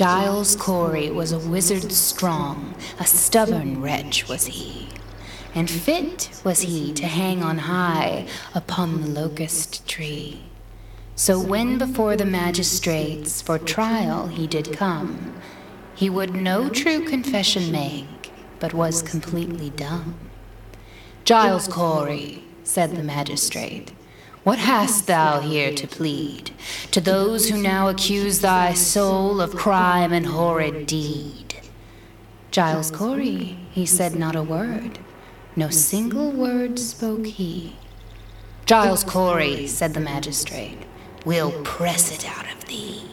Giles Corey was a wizard strong, a stubborn wretch was he. And fit was he to hang on high upon the locust tree. So when before the magistrates for trial he did come, he would no true confession make, but was completely dumb. Giles Corey, said the magistrate, what hast thou here to plead to those who now accuse thy soul of crime and horrid deed? Giles Corey, he said not a word, no single word spoke he. Giles Corey, said the magistrate, we'll press it out of thee.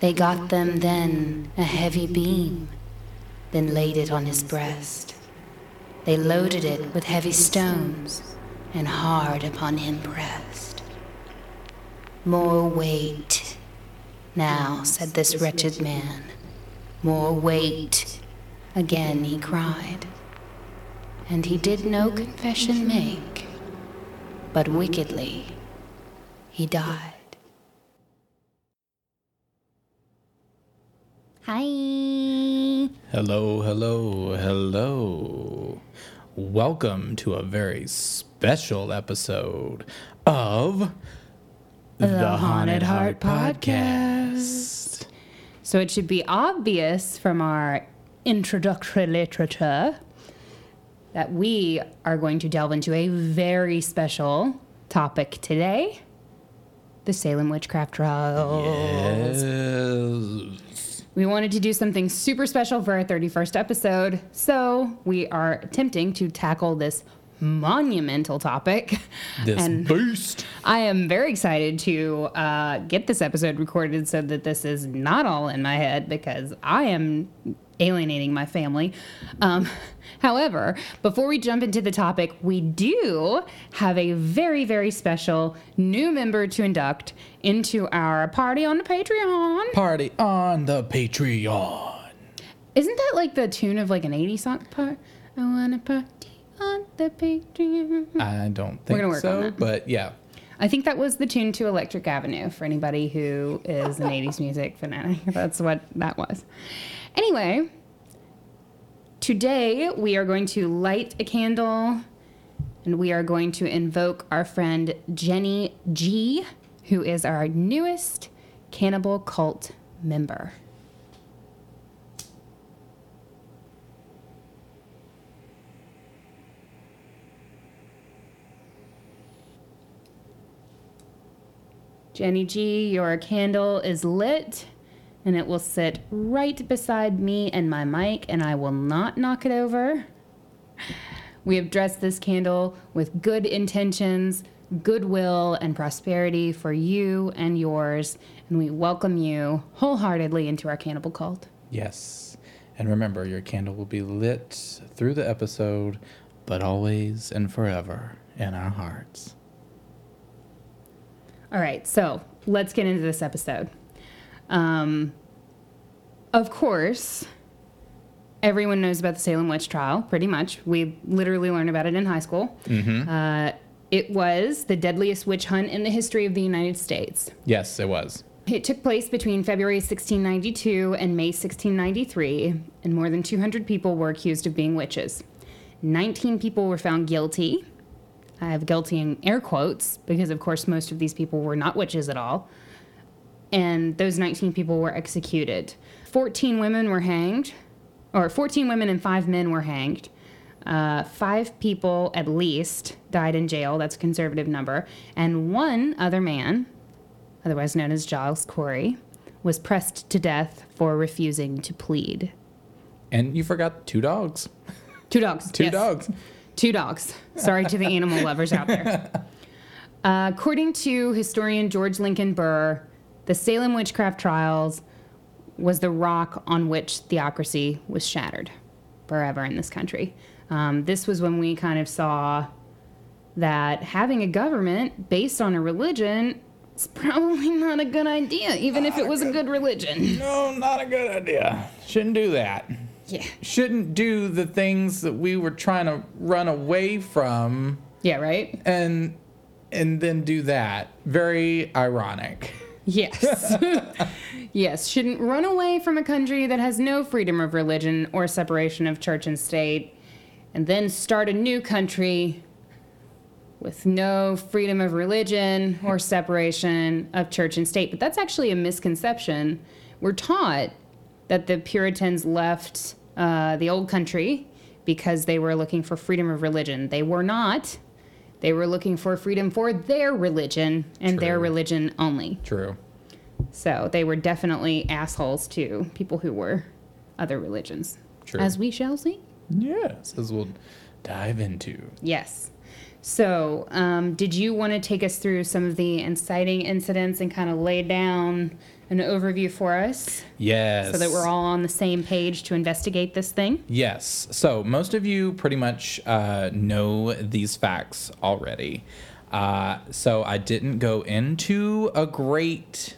They got them then a heavy beam, then laid it on his breast. They loaded it with heavy stones and hard upon him pressed. More weight, now, said this wretched man. More weight, again he cried. And he did no confession make, but wickedly he died. Hi. Hello, hello, hello. Welcome to a very special episode of The Haunted Heart Podcast. So it should be obvious from our introductory literature that we are going to delve into a very special topic today the Salem Witchcraft Trials. Yes. We wanted to do something super special for our 31st episode, so we are attempting to tackle this monumental topic. This and beast. I am very excited to uh, get this episode recorded so that this is not all in my head because I am alienating my family. Um, however, before we jump into the topic, we do have a very, very special new member to induct into our party on the Patreon. Party on the Patreon. Isn't that like the tune of like an 80s song? Part, I wanna party on the Patreon. I don't think We're gonna work so, on that. but yeah. I think that was the tune to Electric Avenue for anybody who is an 80s music fanatic. That's what that was. Anyway, today we are going to light a candle and we are going to invoke our friend Jenny G, who is our newest cannibal cult member. Jenny G, your candle is lit and it will sit right beside me and my mic, and I will not knock it over. We have dressed this candle with good intentions, goodwill, and prosperity for you and yours, and we welcome you wholeheartedly into our cannibal cult. Yes. And remember, your candle will be lit through the episode, but always and forever in our hearts. All right, so let's get into this episode. Um, of course, everyone knows about the Salem witch trial, pretty much. We literally learned about it in high school. Uh, it was the deadliest witch hunt in the history of the United States. Yes, it was. It took place between February 1692 and May 1693, and more than 200 people were accused of being witches. 19 people were found guilty. I have guilty in air quotes because, of course, most of these people were not witches at all. And those 19 people were executed. 14 women were hanged, or 14 women and five men were hanged. Uh, five people at least died in jail. That's a conservative number. And one other man, otherwise known as Giles Corey, was pressed to death for refusing to plead. And you forgot two dogs. Two dogs. Two yes. dogs. Two dogs. Sorry to the animal lovers out there. Uh, according to historian George Lincoln Burr, the Salem witchcraft trials was the rock on which theocracy was shattered forever in this country. Um, this was when we kind of saw that having a government based on a religion is probably not a good idea, even if it was a good religion. No, not a good idea. Shouldn't do that. Yeah. Shouldn't do the things that we were trying to run away from Yeah, right? and and then do that. Very ironic. Yes. yes, shouldn't run away from a country that has no freedom of religion or separation of church and state, and then start a new country with no freedom of religion or separation of church and state. But that's actually a misconception. We're taught that the Puritans left uh, the old country because they were looking for freedom of religion. They were not. They were looking for freedom for their religion and their religion only. True. So they were definitely assholes to people who were other religions. True. As we shall see. Yes, as we'll dive into. Yes. So, um, did you want to take us through some of the inciting incidents and kind of lay down an overview for us Yes. so that we're all on the same page to investigate this thing? Yes. So most of you pretty much uh, know these facts already. Uh, so I didn't go into a great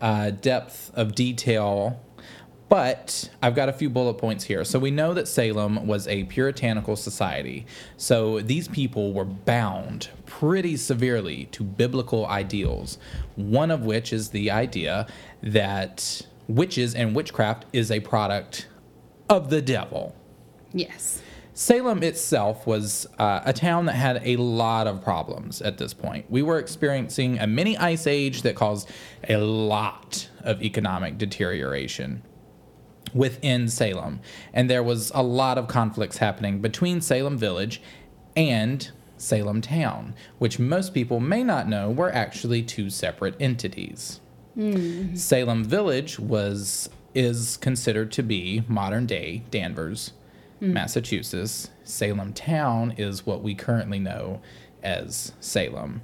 uh, depth of detail, but I've got a few bullet points here. So we know that Salem was a puritanical society. So these people were bound pretty severely to biblical ideals, one of which is the idea that witches and witchcraft is a product of the devil. Yes. Salem itself was uh, a town that had a lot of problems at this point. We were experiencing a mini ice age that caused a lot of economic deterioration within Salem. And there was a lot of conflicts happening between Salem Village and Salem Town, which most people may not know were actually two separate entities. Hmm. Salem Village was is considered to be modern day Danvers, hmm. Massachusetts. Salem Town is what we currently know as Salem.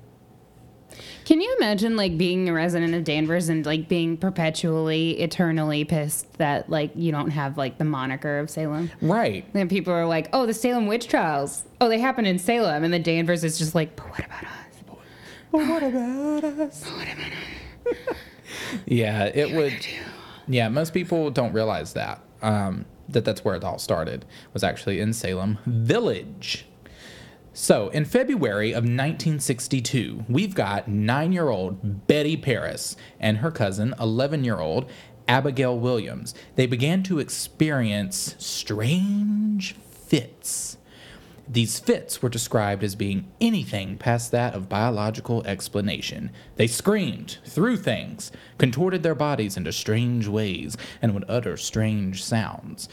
Can you imagine like being a resident of Danvers and like being perpetually, eternally pissed that like you don't have like the moniker of Salem? Right. Then people are like, "Oh, the Salem witch trials. Oh, they happened in Salem," and the Danvers is just like, "But what about us?" But what about us? yeah, it would. Yeah, most people don't realize that. Um, that that's where it all started was actually in Salem Village. So, in February of 1962, we've got nine year old Betty Parris and her cousin, 11 year old Abigail Williams. They began to experience strange fits. These fits were described as being anything past that of biological explanation. They screamed, threw things, contorted their bodies into strange ways, and would utter strange sounds.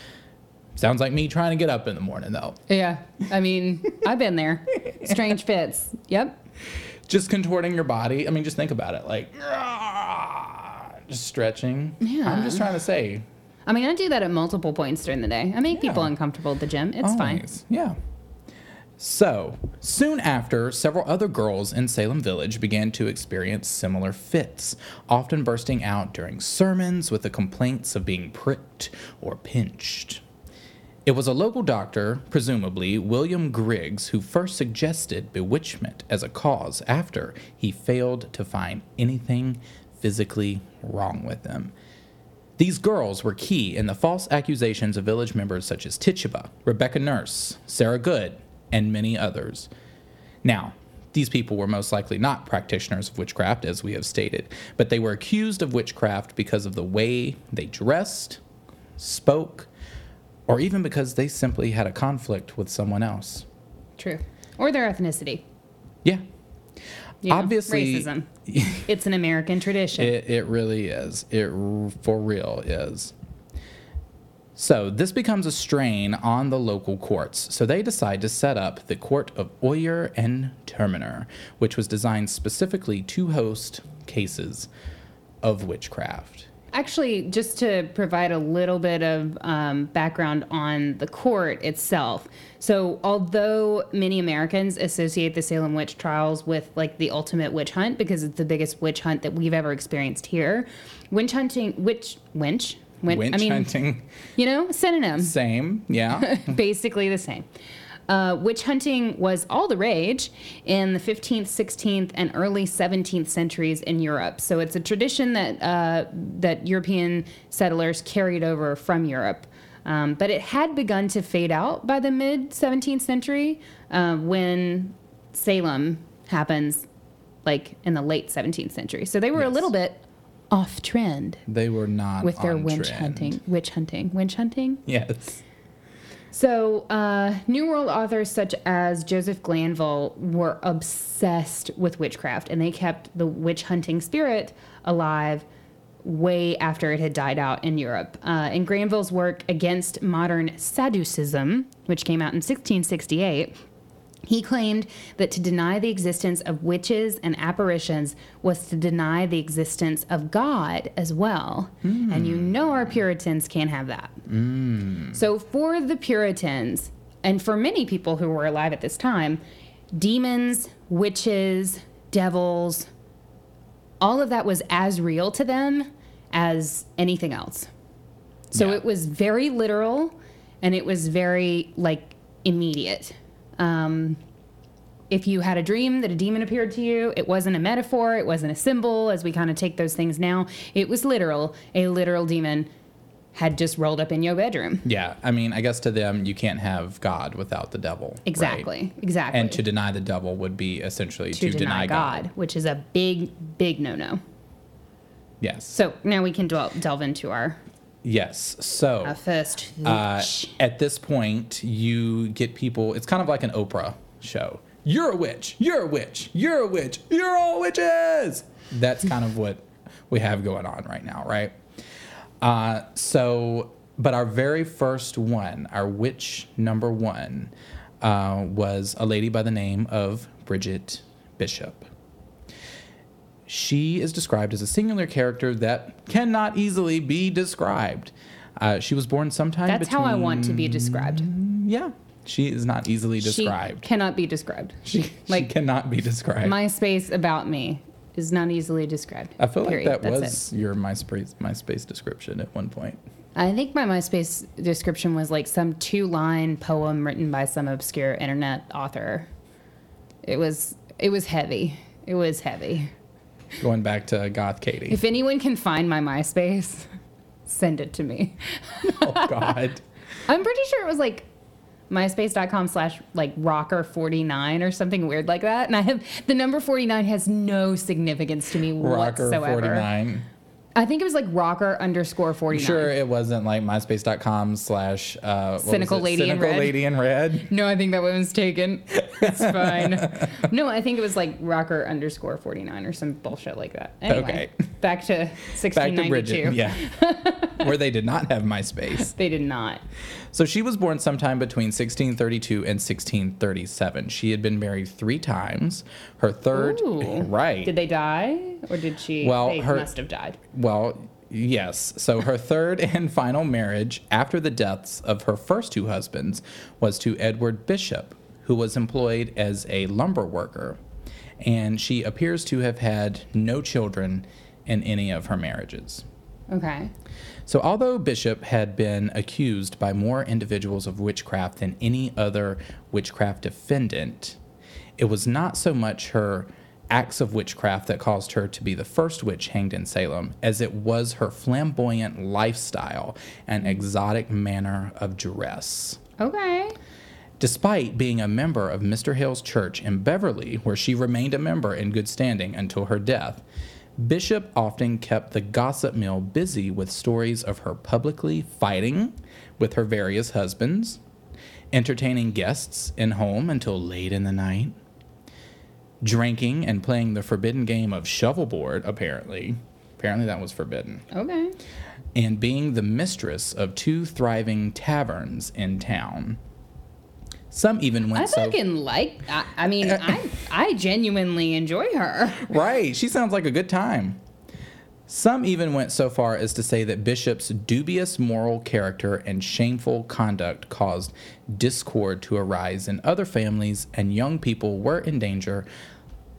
Sounds like me trying to get up in the morning, though. Yeah, I mean, I've been there. Strange fits. Yep. Just contorting your body. I mean, just think about it. Like, ah, just stretching. Yeah. I'm just trying to say. I mean, I do that at multiple points during the day. I make people uncomfortable at the gym. It's fine. Yeah. So, soon after, several other girls in Salem Village began to experience similar fits, often bursting out during sermons with the complaints of being pricked or pinched. It was a local doctor, presumably William Griggs, who first suggested bewitchment as a cause after he failed to find anything physically wrong with them. These girls were key in the false accusations of village members such as Tituba, Rebecca Nurse, Sarah Good, and many others. Now, these people were most likely not practitioners of witchcraft, as we have stated, but they were accused of witchcraft because of the way they dressed, spoke, or even because they simply had a conflict with someone else. True. Or their ethnicity. Yeah, You know, Obviously- racism. it's an American tradition. It, it really is. It for real is. So this becomes a strain on the local courts. So they decide to set up the Court of Oyer and Terminer, which was designed specifically to host cases of witchcraft. Actually, just to provide a little bit of um, background on the court itself. So, although many Americans associate the Salem witch trials with like the ultimate witch hunt because it's the biggest witch hunt that we've ever experienced here, witch hunting, witch, winch, win- Witch I mean, hunting, you know, synonyms. same, yeah. basically the same. Uh, witch hunting was all the rage in the 15th, 16th, and early 17th centuries in Europe. So it's a tradition that uh, that European settlers carried over from Europe. Um, but it had begun to fade out by the mid 17th century uh, when Salem happens, like in the late 17th century. So they were a little bit off trend They were not with their trend. hunting. Witch hunting. Winch hunting? Yes. So, uh, New World authors such as Joseph Glanville were obsessed with witchcraft, and they kept the witch hunting spirit alive way after it had died out in Europe. Uh, in Granville's work Against Modern Sadducism, which came out in 1668, he claimed that to deny the existence of witches and apparitions was to deny the existence of God as well. And you hmm. know our Puritans can't have that. Hmm. So, for the Puritans, and for many people who were alive at this time, demons, witches, devils, all of that was as real to them as anything else. So, Yeah. it was very literal and it was very like immediate. Um, if you had a dream that a demon appeared to you, it wasn't a metaphor, it wasn't a symbol, as we kind of take those things now. It was literal. A literal demon had just rolled up in your bedroom. Yeah. I mean, I guess to them, you can't have God without the devil. right? Exactly. Exactly. And to deny the devil would be essentially to, to deny, God, which is a big, big no no. Yes. So now we can delve, delve into our, Yes. So. our first Uh, at this point, you get people. It's kind of like an Oprah show. You're a witch. You're a witch. You're a witch. You're all witches. That's kind of what we have going on right now, right? Uh, so, but our very first one, our witch number one, uh, was a lady by the name of Bridget Bishop. She is described as a singular character that cannot easily be described. Uh, she was born sometime That's how I want to be described. Yeah, she is not easily described. She cannot be described. She, she like cannot be described. MySpace about me is not easily described. I feel Period. like that That's was your MySpace MySpace description at one point. I think my MySpace description was like some two line poem written by some obscure internet author. It was it was heavy. It was heavy. Going back to Goth Katie. If anyone can find my MySpace, send it to me. oh God. I'm pretty sure it was like myspace.com slash like rocker 49 or something weird like that. And I have the number 49 has no significance to me Rocker whatsoever. 49. I think it was like rocker underscore 49. Sure, it wasn't like myspace.com slash uh, Cynical? Lady in Red. Lady in Red. No, I think that one was taken. It's fine. no, I think it was like rocker underscore 49 or some bullshit like that. Anyway, Okay. back to 1692. Back to 1692. Bridget. Yeah. Where they did not have MySpace. They did not. So she was born sometime between 1632 and 1637. She had been married three times. Her third, Ooh. right? Did they die? Or did she? Well, they her- must have died. Well, yes. So her third and final marriage after the deaths of her first two husbands was to Edward Bishop, who was employed as a lumber worker. And she appears to have had no children in any of her marriages. Okay. So, although Bishop had been accused by more individuals of witchcraft than any other witchcraft defendant, it was not so much her acts of witchcraft that caused her to be the first witch hanged in Salem, as it was her flamboyant lifestyle and exotic manner of dress. Okay. Despite being a member of Mr. Hale's church in Beverly, where she remained a member in good standing until her death, Bishop often kept the gossip mill busy with stories of her publicly fighting with her various husbands, entertaining guests in home until late in the night, drinking and playing the forbidden game of shovelboard, apparently. Apparently, that was forbidden Okay. and being the mistress of two thriving taverns in town. Some even went I so fucking like. I, I mean, uh, I I genuinely enjoy her. right. She sounds like a good time. Some even went so far as to say that Bishop's dubious moral character and shameful conduct caused discord to arise in other families, and young people were in danger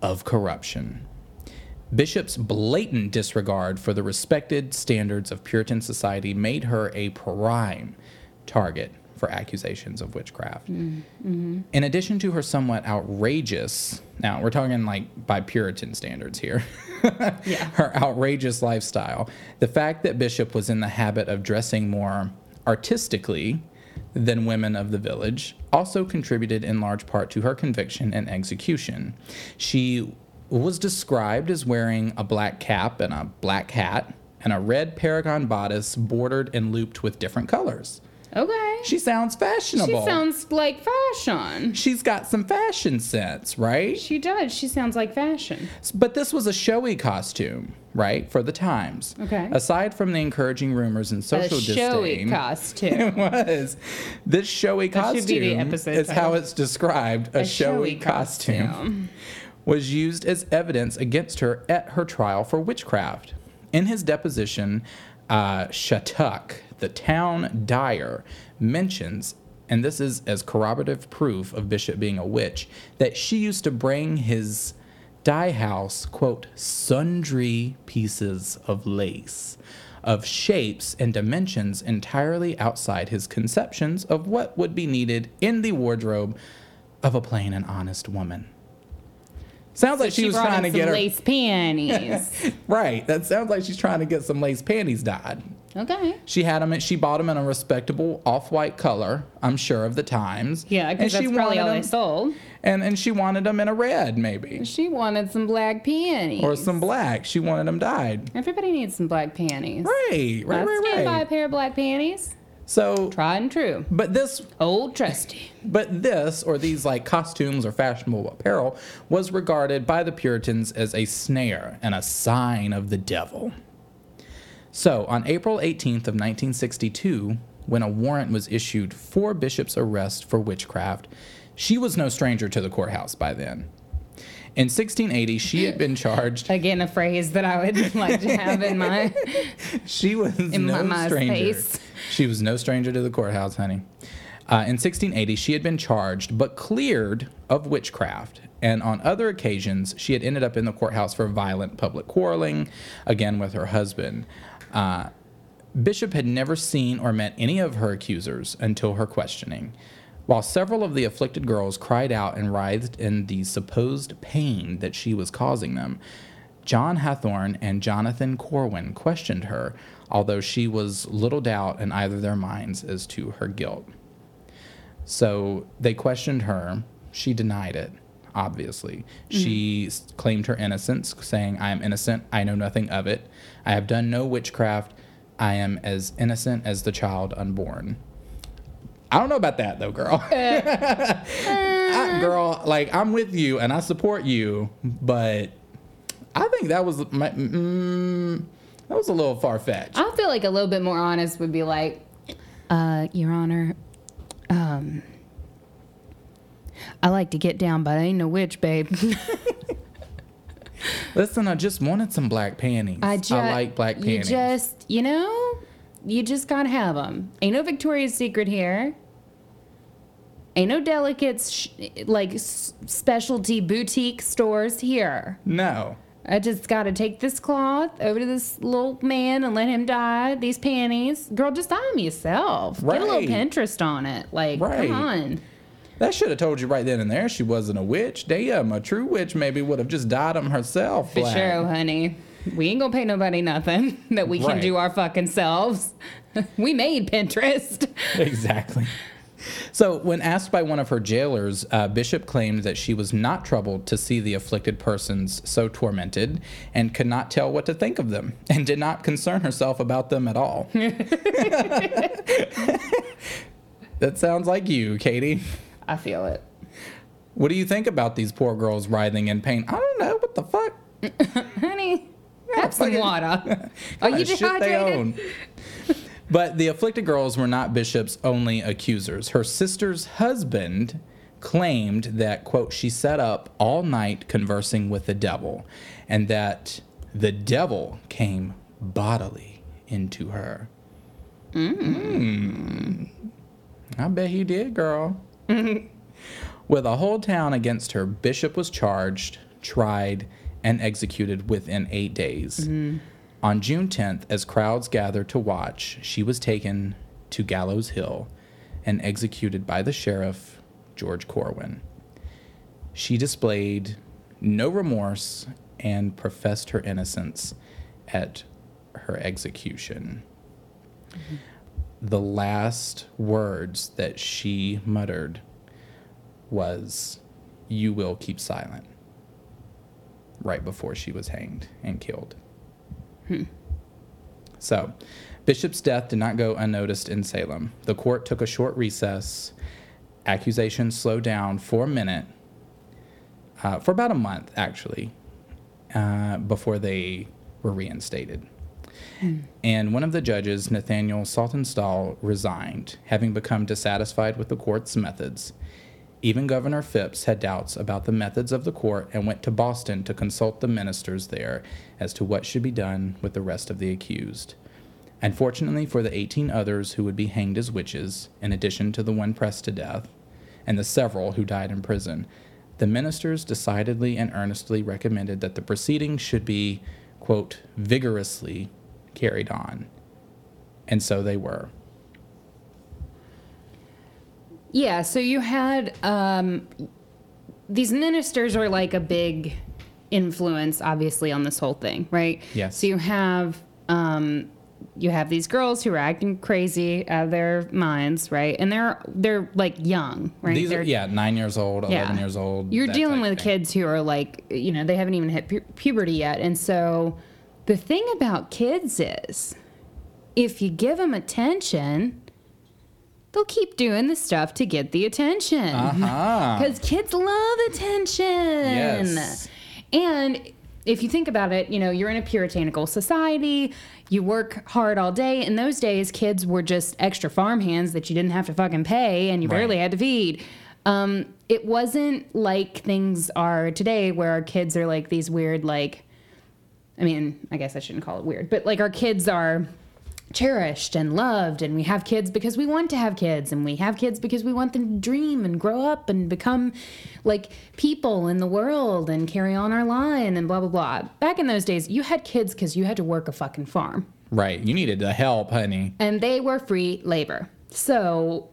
of corruption. Bishop's blatant disregard for the respected standards of Puritan society made her a prime target for accusations of witchcraft. Mm, mm-hmm. In addition to her somewhat outrageous, now we're talking like by Puritan standards here, Yeah. her outrageous lifestyle, the fact that Bishop was in the habit of dressing more artistically than women of the village also contributed in large part to her conviction and execution. She was described as wearing a black cap and a black hat and a red paragon bodice bordered and looped with different colors. Okay. She sounds fashionable. She sounds like fashion. She's got some fashion sense, right? She does. She sounds like fashion. But this was a showy costume, right, for the times. Okay. Aside from the encouraging rumors and social a showy disdain, costume. it was this showy That costume. should be the episode is how it's described. A, showy, costume, was used as evidence against her at her trial for witchcraft. In his deposition, uh, Shattuck, the town dyer, mentions. And this is as corroborative proof of Bishop being a witch, that she used to bring his dye house, quote, sundry pieces of lace of shapes and dimensions entirely outside his conceptions of what would be needed in the wardrobe of a plain and honest woman. Sounds like she, was brought trying to get some her lace panties. right. That sounds like she's trying to get some lace panties dyed. Okay. She had them. She bought them in a respectable off-white color. I'm sure of the times. Yeah, because that's she probably all wanted they sold. And and she wanted them in a red, maybe, She wanted some black panties. or some black. She wanted them dyed. Everybody needs some black panties. Right, right, I'd right, stand by a pair of black panties. So, Tried and true. but this Old trusty. But this, or these like costumes or fashionable apparel, was regarded by the Puritans as a snare and a sign of the devil. So, on April 18th of 1962, when a warrant was issued for Bishop's arrest for witchcraft, she was no stranger to the courthouse by then. In 1680, she had been charged. Again, a phrase that I would like to have in my. She was In no my stranger. MySpace. She was no stranger to the courthouse, honey. Uh, in 1680, she had been charged but cleared of witchcraft. And on other occasions, she had ended up in the courthouse for violent public quarreling, again with her husband. Uh, Bishop had never seen or met any of her accusers until her questioning. While several of the afflicted girls cried out and writhed in the supposed pain that she was causing them, John Hathorne and Jonathan Corwin questioned her, although she was little doubt in either their minds as to her guilt. So they questioned her. She denied it, obviously. She claimed her innocence, saying, I am innocent. I know nothing of it. I have done no witchcraft. I am as innocent as the child unborn. I don't know about that though, girl. I- girl, like I'm with you and I support you, but I think that was my, mm, that was a little far fetched. I feel like a little bit more honest would be like, uh, Your Honor, um, I like to get down, but I ain't no witch, babe. Listen, I just wanted some black panties. I, I just like black panties. You just, you know, you just gotta have them. Ain't no Victoria's Secret here. Ain't no delicates sh- like s- specialty boutique stores here. no. I just gotta take this cloth over to this little man and let him dye these panties. Girl, just dye them yourself. Get a little Pinterest on it. Like, Right. come on. That should have told you right then and there she wasn't a witch. Damn, a true witch maybe would have just dyed them herself. For sure, honey. We ain't gonna pay nobody nothing that we can Right. do our fucking selves. we made Pinterest. Exactly. So, when asked by one of her jailers, uh, Bishop claimed that she was not troubled to see the afflicted persons so tormented and could not tell what to think of them and did not concern herself about them at all. that sounds like you, Katie. I feel it. What do you think about these poor girls writhing in pain? I don't know. What the fuck? Honey, have some water. Are you Kinda shit they dehydrated? own. But the afflicted girls were not Bishop's only accusers. Her sister's husband claimed that, quote, she sat up all night conversing with the devil and that the devil came bodily into her. Mm. I bet he did, girl. With a whole town against her, Bishop was charged, tried, and executed within eight days. Mm-hmm. On June 10th, as crowds gathered to watch, she was taken to Gallows Hill and executed by the sheriff, George Corwin. She displayed no remorse and professed her innocence at her execution. Mm-hmm. The last words that she muttered was, You will keep silent. right before she was hanged and killed. So, Bishop's death did not go unnoticed in Salem. The court took a short recess. Accusations slowed down for a minute, uh, for about a month actually, uh, before they were reinstated. And one of the judges, Nathaniel Saltonstall, resigned, having become dissatisfied with the court's methods. Even Governor Phips had doubts about the methods of the court and went to Boston to consult the ministers there as to what should be done with the rest of the accused. Unfortunately for the 18 others who would be hanged as witches, in addition to the one pressed to death, and the several who died in prison, the ministers decidedly and earnestly recommended that the proceedings should be, quote, vigorously carried on. And so they were. Yeah, so you had um, these ministers are like a big influence, obviously, on this whole thing, right? Yes. So you have um, you have these girls who are acting crazy out of their minds, right? And they're they're like young, right? These they're, are, yeah, nine years old, 11 years old. You're dealing with thing. kids who are like, you know, they haven't even hit pu- puberty yet. And so the thing about kids is if you give them attention, they'll keep doing the stuff to get the attention. Uh-huh. Because kids love attention. Yes. And if you think about it, you know, you're in a puritanical society, you work hard all day. In those days, kids were just extra farm hands that you didn't have to fucking pay and you Right. barely had to feed. Um, it wasn't like things are today where our kids are like these weird, like, I mean, I guess I shouldn't call it weird, but like our kids are cherished and loved and we have kids because we want to have kids and we have kids because we want them to dream and grow up and become like people in the world and carry on our line and blah blah blah. Back in those days, you had kids cuz you had to work a fucking farm Right. You needed the help, honey. and they were free labor. So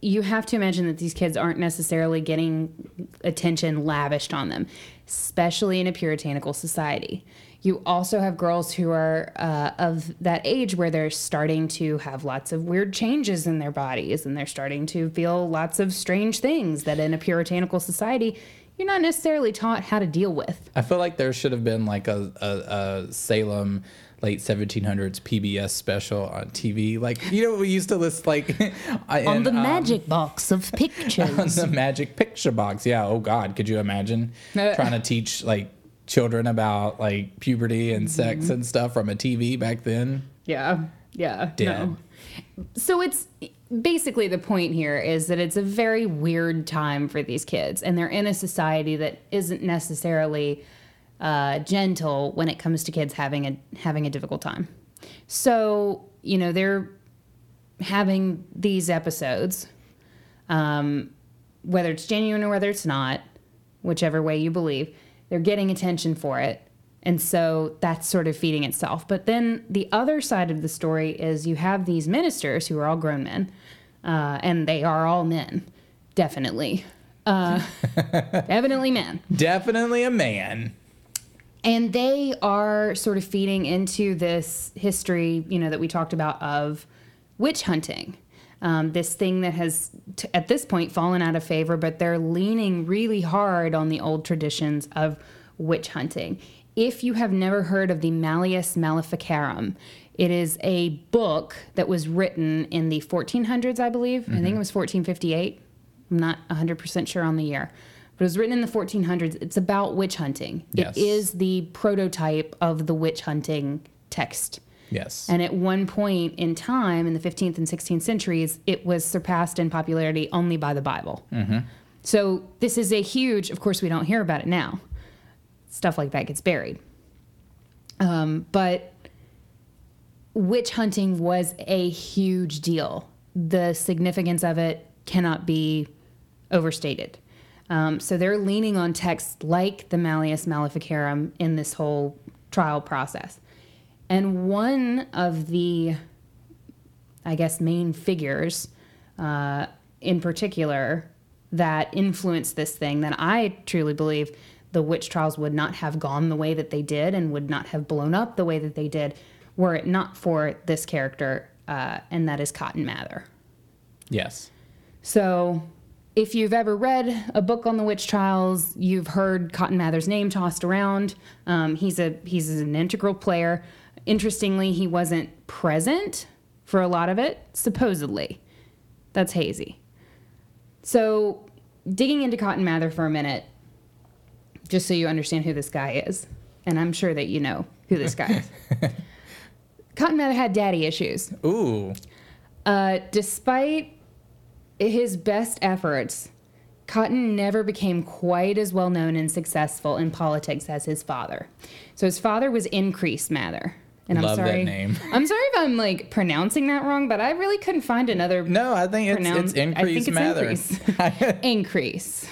you have to imagine that these kids aren't necessarily getting attention lavished on them, especially in a puritanical society. You also have girls who are uh, of that age where they're starting to have lots of weird changes in their bodies and they're starting to feel lots of strange things that in a puritanical society you're not necessarily taught how to deal with. I feel like there should have been like a, a, a Salem late 1700s PBS special on TV. Like, you know, we used to list like On in, the um, magic box of pictures. on the magic picture box. Yeah. Oh God, could you imagine Uh. trying to teach like children about like puberty and sex and stuff from a TV back then? Yeah, yeah. Dead. No. So it's basically the point here is that it's a very weird time for these kids, and they're in a society that isn't necessarily uh, gentle when it comes to kids having a having a difficult time. So you know they're having these episodes, um, whether it's genuine or whether it's not, whichever way you believe, they're getting attention for it. And so that's sort of feeding itself. But then the other side of the story is you have these ministers who are all grown men, uh, and they are all men, definitely. Uh, evidently men. Definitely a man. And they are sort of feeding into this history, you know, that we talked about of witch hunting. Um, this thing that has, t- at this point, fallen out of favor, but they're leaning really hard on the old traditions of witch hunting. If you have never heard of the Malleus Maleficarum, it is a book that was written in the 1400s, I believe. I think it was 1458. I'm not 100% sure on the year. But it was written in the 1400s. It's about witch hunting. Yes. It is the prototype of the witch hunting text. Yes. And at one point in time, in the 15th and 16th centuries, it was surpassed in popularity only by the Bible. So this is a huge, of course, we don't hear about it now. Stuff like that gets buried. Um, but witch hunting was a huge deal. The significance of it cannot be overstated. Um, so they're leaning on texts like the Malleus Maleficarum in this whole trial process. And one of the, I guess, main figures uh, in particular that influenced this thing that I truly believe the witch trials would not have gone the way that they did and would not have blown up the way that they did were it not for this character, uh, and that is Cotton Mather. yes. So if you've ever read a book on the witch trials, you've heard Cotton Mather's name tossed around. Um, he's a he's an integral player. Interestingly, he wasn't present for a lot of it, supposedly. That's hazy. So, digging into Cotton Mather for a minute, just so you understand who this guy is, and I'm sure that you know who this guy is. Cotton Mather had daddy issues. Ooh. Uh, despite his best efforts, Cotton never became quite as well known and successful in politics as his father. So his father was Increase Mather. And Love I'm that sorry. name. I'm sorry if I'm like pronouncing that wrong, but I really couldn't find another No, I think it's, it's increased I think it's Mather. increase.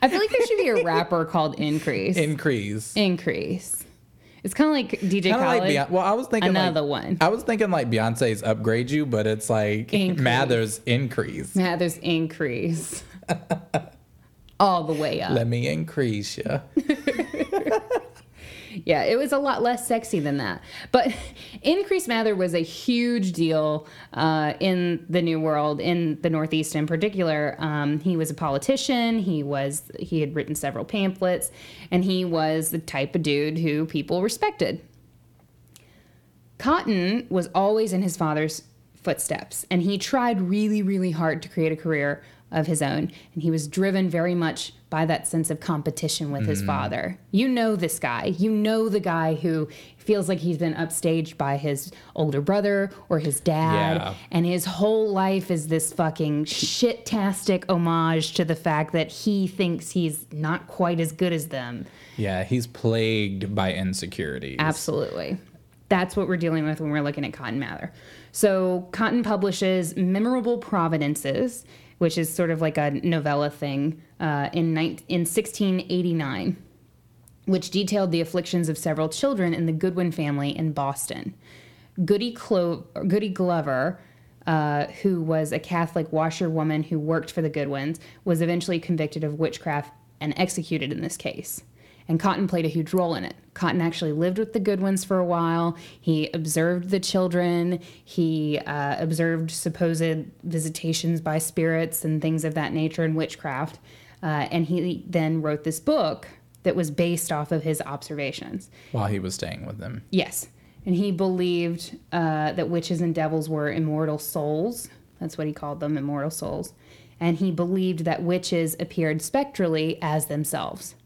I feel like there should be a rapper called Increase. increase. increase. It's kind of like DJ Kind of Khaled. like Beyonce. Well, I was thinking Another like, one. I was thinking like Beyonce's upgrade you, but it's like Increase. Mather's increase. Mather's increase. All the way up. Let me increase you. Yeah, it was a lot less sexy than that. But Increase Mather was a huge deal uh, in the New World, in the Northeast in particular. Um, he was a politician. He was he had written several pamphlets, and he was the type of dude who people respected. Cotton was always in his father's footsteps, and he tried really, really hard to create a career of his own. And he was driven very much by that sense of competition with his mm. father. You know this guy. You know the guy who feels like he's been upstaged by his older brother or his dad. Yeah. And his whole life is this fucking shit-tastic homage to the fact that he thinks he's not quite as good as them. Yeah, he's plagued by insecurities. Absolutely. That's what we're dealing with when we're looking at Cotton Mather. So, Cotton publishes Memorable Providences, which is sort of like a novella thing, uh, in, nine in 1689, which detailed the afflictions of several children in the Goodwin family in Boston. Goody, Clo- Goody Glover, uh, who was a Catholic washerwoman who worked for the Goodwins, was eventually convicted of witchcraft and executed in this case. And Cotton played a huge role in it. Cotton actually lived with the Goodwins for a while. He observed the children. He uh, observed supposed visitations by spirits and things of that nature and witchcraft. Uh, and he then wrote this book that was based off of his observations. While he was staying with them. Yes. And he believed uh, that witches and devils were immortal souls. That's what he called them, immortal souls. And he believed that witches appeared spectrally as themselves.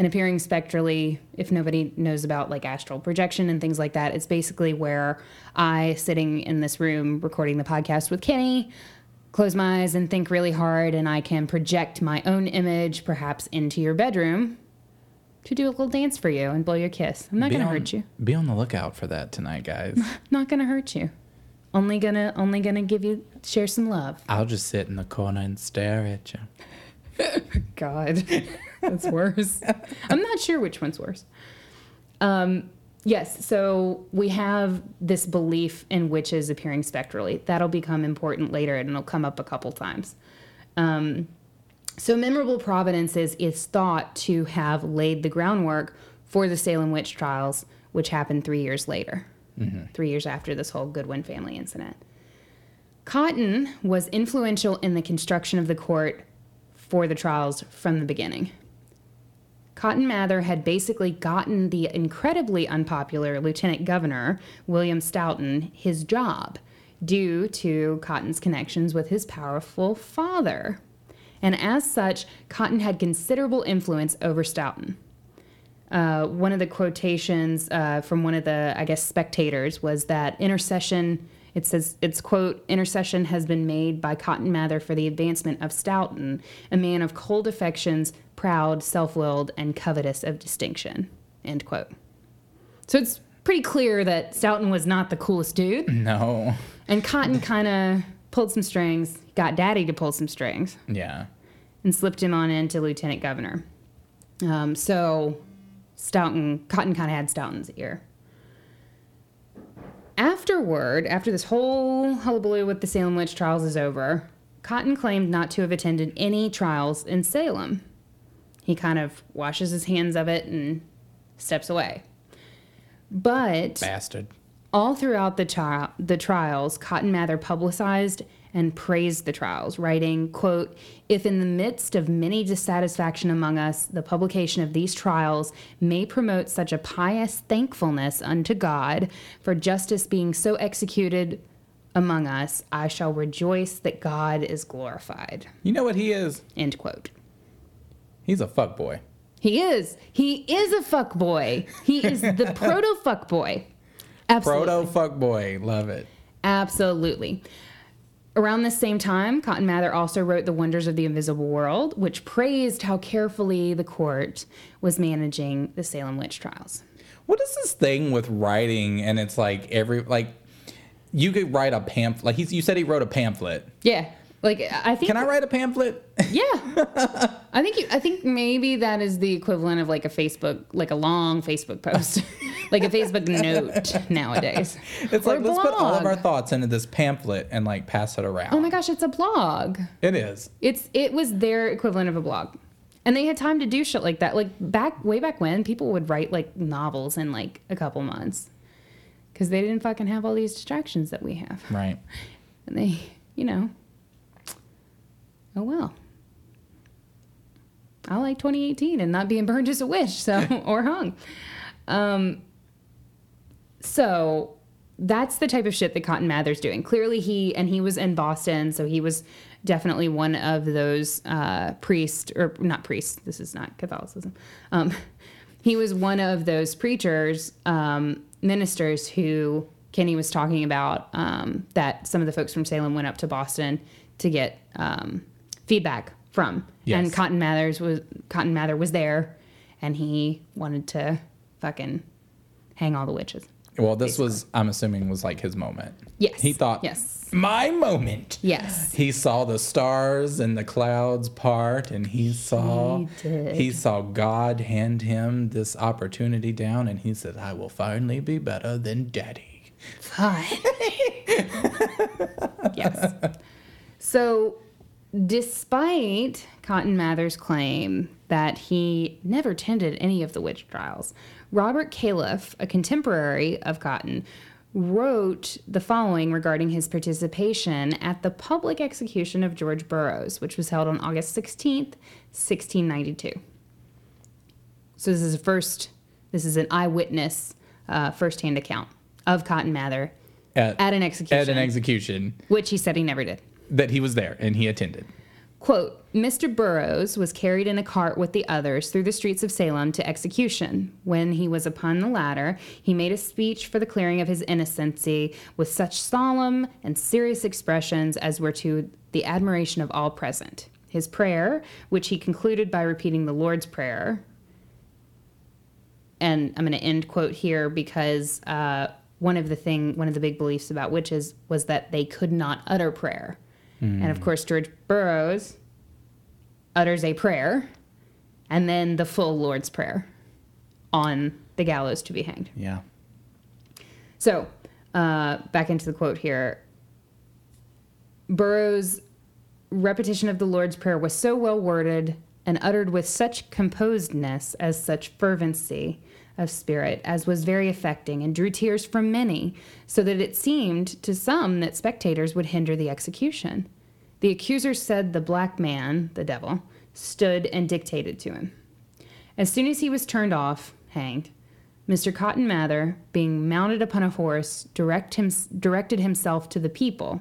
And appearing spectrally, if nobody knows about like astral projection and things like that, it's basically where I, sitting in this room recording the podcast with Kenny, close my eyes and think really hard, and I can project my own image perhaps into your bedroom to do a little dance for you and blow your kiss. I'm not Be going to hurt you. Be on the lookout for that tonight, guys. Not going to hurt you. Only gonna only gonna give you share some love. I'll just sit in the corner and stare at you. God, that's worse. I'm not sure which one's worse. Um, yes, so we have this belief in witches appearing spectrally. That'll become important later, and it'll come up a couple times. Um, so, Memorable Providences is thought to have laid the groundwork for the Salem witch trials, which happened three years later, three years after this whole Goodwin family incident. Cotton was influential in the construction of the court for the trials from the beginning. Cotton Mather had basically gotten the incredibly unpopular Lieutenant Governor, William Stoughton, his job due to Cotton's connections with his powerful father. And as such, Cotton had considerable influence over Stoughton. Uh, one of the quotations uh, from one of the, I guess, spectators was that intercession. It says, it's quote, intercession has been made by Cotton Mather for the advancement of Stoughton, a man of cold affections, proud, self willed, and covetous of distinction, end quote. So it's pretty clear that Stoughton was not the coolest dude, No. and Cotton kind of pulled some strings, got Daddy to pull some strings Yeah. and slipped him on into lieutenant governor. Um, so Stoughton, Cotton kind of had Stoughton's ear. Afterward, after this whole hullabaloo with the Salem witch trials is over, Cotton claimed not to have attended any trials in Salem. He kind of washes his hands of it and steps away. But Bastard. All throughout the, tri- the trials, Cotton Mather publicized and praised the trials, writing, quote, If in the midst of many dissatisfaction among us, the publication of these trials may promote such a pious thankfulness unto God for justice being so executed among us, I shall rejoice that God is glorified. You know what he is? End quote. He's a fuck boy. He is. He is a fuck boy. He is the proto fuck boy. Absolutely. Proto fuck boy. Love it. Absolutely. Around the same time, Cotton Mather also wrote The Wonders of the Invisible World, which praised how carefully the court was managing the Salem witch trials. What is this thing with writing and it's like every like you could write a pamphlet like he's you said he wrote a pamphlet. Yeah. Like I think Can I write a pamphlet? Yeah. I think you, I think maybe that is the equivalent of like a Facebook like a long Facebook post. like a Facebook note nowadays. It's Or like let's put all of our thoughts into this pamphlet and like pass it around. Oh my gosh, it's a blog. It is. It's it was their equivalent of a blog. And they had time to do shit like that. Like back way back when people would write like novels in like a couple months. Cuz they didn't fucking have all these distractions that we have. Right. And they, you know, oh well. I like 2018 and not being burned as a witch, so or hung. Um, so that's the type of shit that Cotton Mather's doing. Clearly, he and he was in Boston, so he was definitely one of those uh, priests or not priests. This is not Catholicism. Um, he was one of those preachers, um, ministers who Kenny was talking about. Um, that some of the folks from Salem went up to Boston to get um, feedback from, Yes. and Cotton Mathers was Cotton Mather was there, and he wanted to fucking hang all the witches. Well, this was I'm assuming was like his moment. Yes. He thought Yes. my moment. Yes. He saw the stars and the clouds part and he saw He he saw God hand him this opportunity down and he said I will finally be better than daddy. Fine. yes. So, despite Cotton Mather's claim that he never attended any of the witch trials, Robert Calef, a contemporary of Cotton, wrote the following regarding his participation at the public execution of George Burroughs, which was held on August 16th, 1692. So this is a first, this is an eyewitness, uh, firsthand account of Cotton Mather At, at an execution, at an execution which he said he never did. That he was there and he attended. Quote, Mr. Burroughs was carried in a cart with the others through the streets of Salem to execution. When he was upon the ladder, he made a speech for the clearing of his innocency with such solemn and serious expressions as were to the admiration of all present. His prayer, which he concluded by repeating the Lord's Prayer, and I'm going to end quote here because uh, one of the thing, one of the big beliefs about witches was that they could not utter prayer, and of course George Burroughs utters a prayer, and then the full Lord's Prayer on the gallows to be hanged. Yeah. So, uh, back into the quote here. Burroughs' repetition of the Lord's Prayer was so well worded and uttered with such composedness, as such fervency of spirit, as was very affecting, and drew tears from many, so that it seemed to some that spectators would hinder the execution. The accusers said the black man, the devil, stood and dictated to him. As soon as he was turned off, hanged, Mr. Cotton Mather, being mounted upon a horse, direct him, directed himself to the people,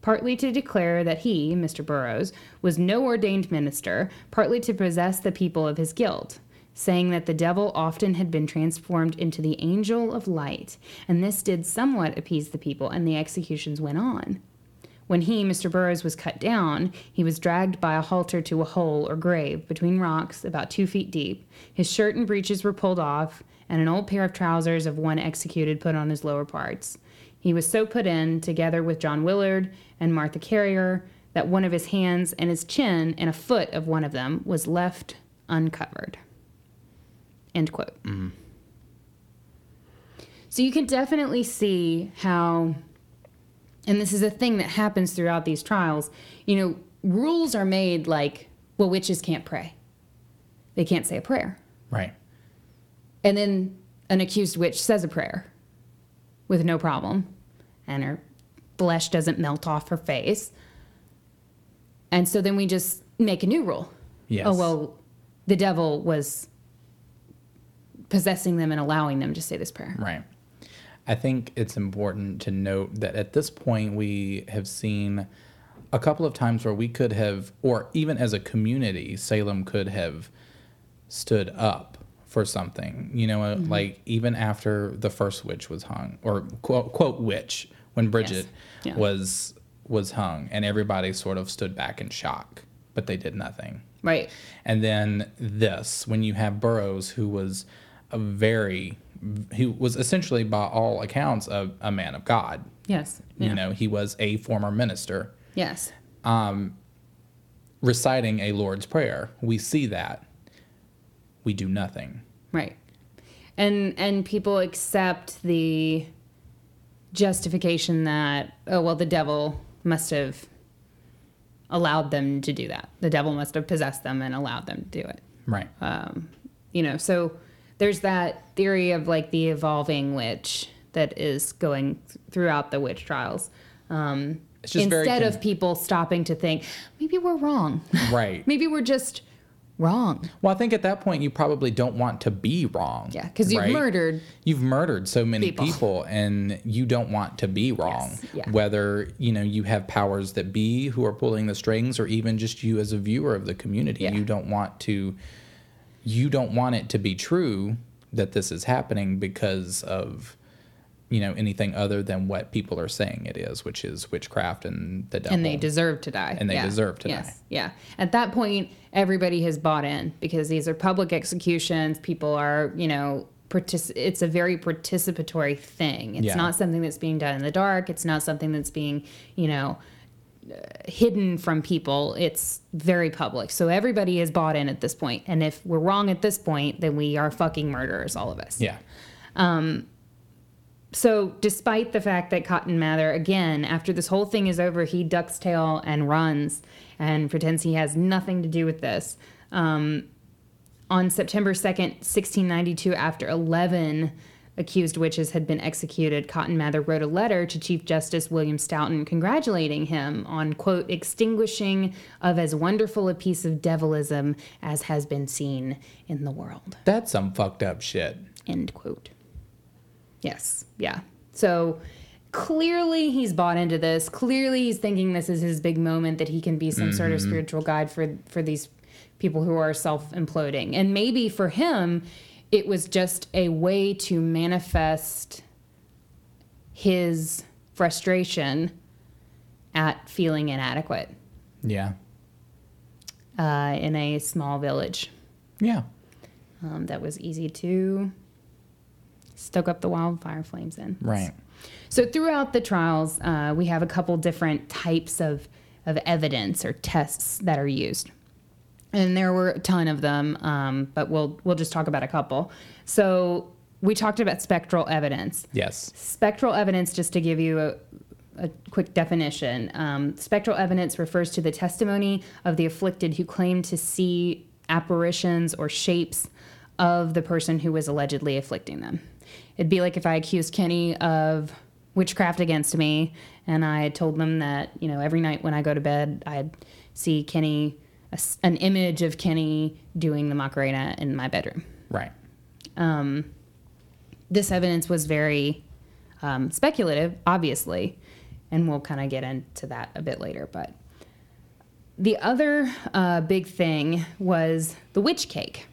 partly to declare that he, Mr. Burroughs, was no ordained minister, partly to possess the people of his guild, saying that the devil often had been transformed into the angel of light, and this did somewhat appease the people, and the executions went on. When he, Mr. Burroughs, was cut down, he was dragged by a halter to a hole or grave between rocks about two feet deep. His shirt and breeches were pulled off, and an old pair of trousers of one executed put on his lower parts. He was so put in, together with John Willard and Martha Carrier, that one of his hands and his chin and a foot of one of them was left uncovered. End quote. Mm-hmm. So you can definitely see how and this is a thing that happens throughout these trials. You know, rules are made like, well, witches can't pray. They can't say a prayer. Right. And then an accused witch says a prayer, with no problem, and her flesh doesn't melt off her face. And so then we just make a new rule. Yes. Oh, well, the devil was possessing them and allowing them to say this prayer. Right. I think it's important to note that at this point we have seen a couple of times where we could have, or even as a community, Salem could have stood up for something. You know, uh, like even after the first witch was hung, or quote, quote witch, when Bridget Yeah. was was hung, and everybody sort of stood back in shock, but they did nothing. Right. And then this, when you have Burroughs, who was a very, he was essentially by all accounts a, a man of God. Yes. Yeah. You know, he was a former minister Yes. Um, reciting a Lord's Prayer. We see that. We do nothing. Right. And and people accept the justification that oh well the devil must have allowed them to do that. The devil must have possessed them and allowed them to do it. Right. Um, You know, so there's that theory of like the evolving witch that is going th- throughout the witch trials. Um, It's just very instead of people stopping to think maybe we're wrong, right. maybe we're just wrong. Well, I think at that point you probably don't want to be wrong. Yeah, because you've right? murdered You've murdered so many People. people. and you don't want to be wrong. Yes, yeah. Whether, you know, you have powers that be who are pulling the strings or even just you as a viewer of the community. Yeah. You don't want to you don't want it to be true that this is happening because of you know anything other than what people are saying it is, which is witchcraft and the devil. and they deserve to die. And they deserve to yes. die. Yeah. At that point, everybody has bought in because these are public executions. People are, you know, partic- it's a very participatory thing. It's Yeah. not something that's being done in the dark. It's not something that's being, you know, hidden from people. It's very public. So everybody is bought in at this point. And if we're wrong at this point, then we are fucking murderers, all of us. Yeah. So, despite the fact that Cotton Mather, again, after this whole thing is over, he ducks tail and runs and pretends he has nothing to do with this. Um, on September 2nd, 1692, after 11 accused witches had been executed, Cotton Mather wrote a letter to Chief Justice William Stoughton congratulating him on, quote, extinguishing of as wonderful a piece of devilism as has been seen in the world. That's some fucked up shit. End quote. Yes. Yeah. So clearly he's bought into this. Clearly he's thinking this is his big moment that he can be some sort of mm-hmm. spiritual guide for for these people who are self-imploding. And maybe for him it was just a way to manifest his frustration at feeling inadequate Yeah. uh, in a small village. Yeah. um, that was easy to stoke up the wildfire flames in. Right. So throughout the trials, uh, we have a couple different types of, of evidence or tests that are used. And there were a ton of them, um, but we'll we'll just talk about a couple. So we talked about spectral evidence. Yes. Spectral evidence, just to give you a, a quick definition, um, spectral evidence refers to the testimony of the afflicted who claim to see apparitions or shapes of the person who was allegedly afflicting them. It'd be like if I accused Kenny of witchcraft against me and I told them that, you know, every night when I go to bed, I'd see Kenny, a an image of Kenny doing the Macarena in my bedroom Right. this evidence was very um, speculative, obviously, and we'll kind of get into that a bit later. But the other uh, big thing was the witch cake.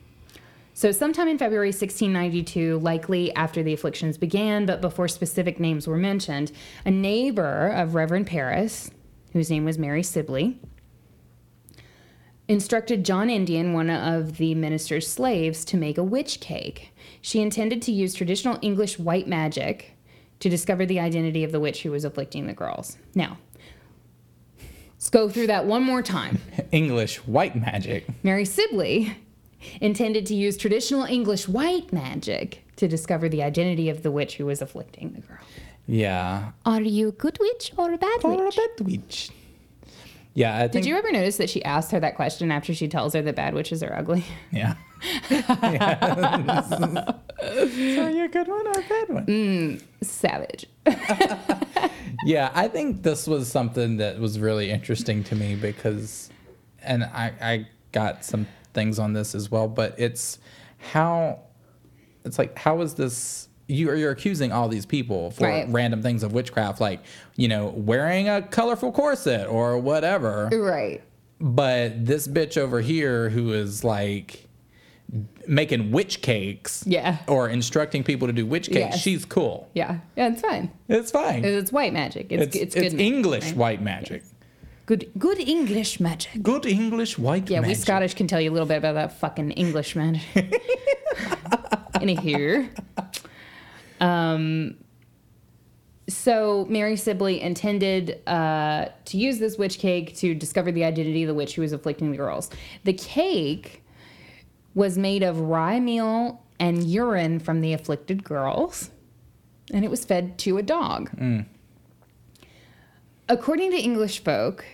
So, sometime in February 1692, likely after the afflictions began, but before specific names were mentioned, a neighbor of Reverend Parris, whose name was Mary Sibley, instructed John Indian, one of the minister's slaves, to make a witch cake. She intended to use traditional English white magic to discover the identity of the witch who was afflicting the girls. Now, let's go through that one more time. English white magic. Mary Sibley intended to use traditional English white magic to discover the identity of the witch who was afflicting the girl. Yeah. Are you a good witch or a bad Or a bad witch. Yeah, I think. Did you ever notice that she asked her that question after she tells her that bad witches are ugly? Yeah. Sorry, a good one or a bad one? Mm, savage. yeah, I think this was something that was really interesting to me because, and I, I got some things on this as well, but it's how, it's like, how is this? You are you're accusing all these people for Right. random things of witchcraft, like you know wearing a colorful corset or whatever. Right. But this bitch over here who is like making witch cakes, Yeah. or instructing people to do witch cakes, Yes. she's cool. Yeah. Yeah, it's fine. It's fine. It's white magic. It's It's, it's, good. magic, English right? white magic. Good good English magic. Good English white Yeah, magic. we Scottish can tell you a little bit about that fucking English magic. Anywho. Um so Mary Sibley intended uh, to use this witch cake to discover the identity of the witch who was afflicting the girls. The cake was made of rye meal and urine from the afflicted girls, and it was fed to a dog. According to English folk,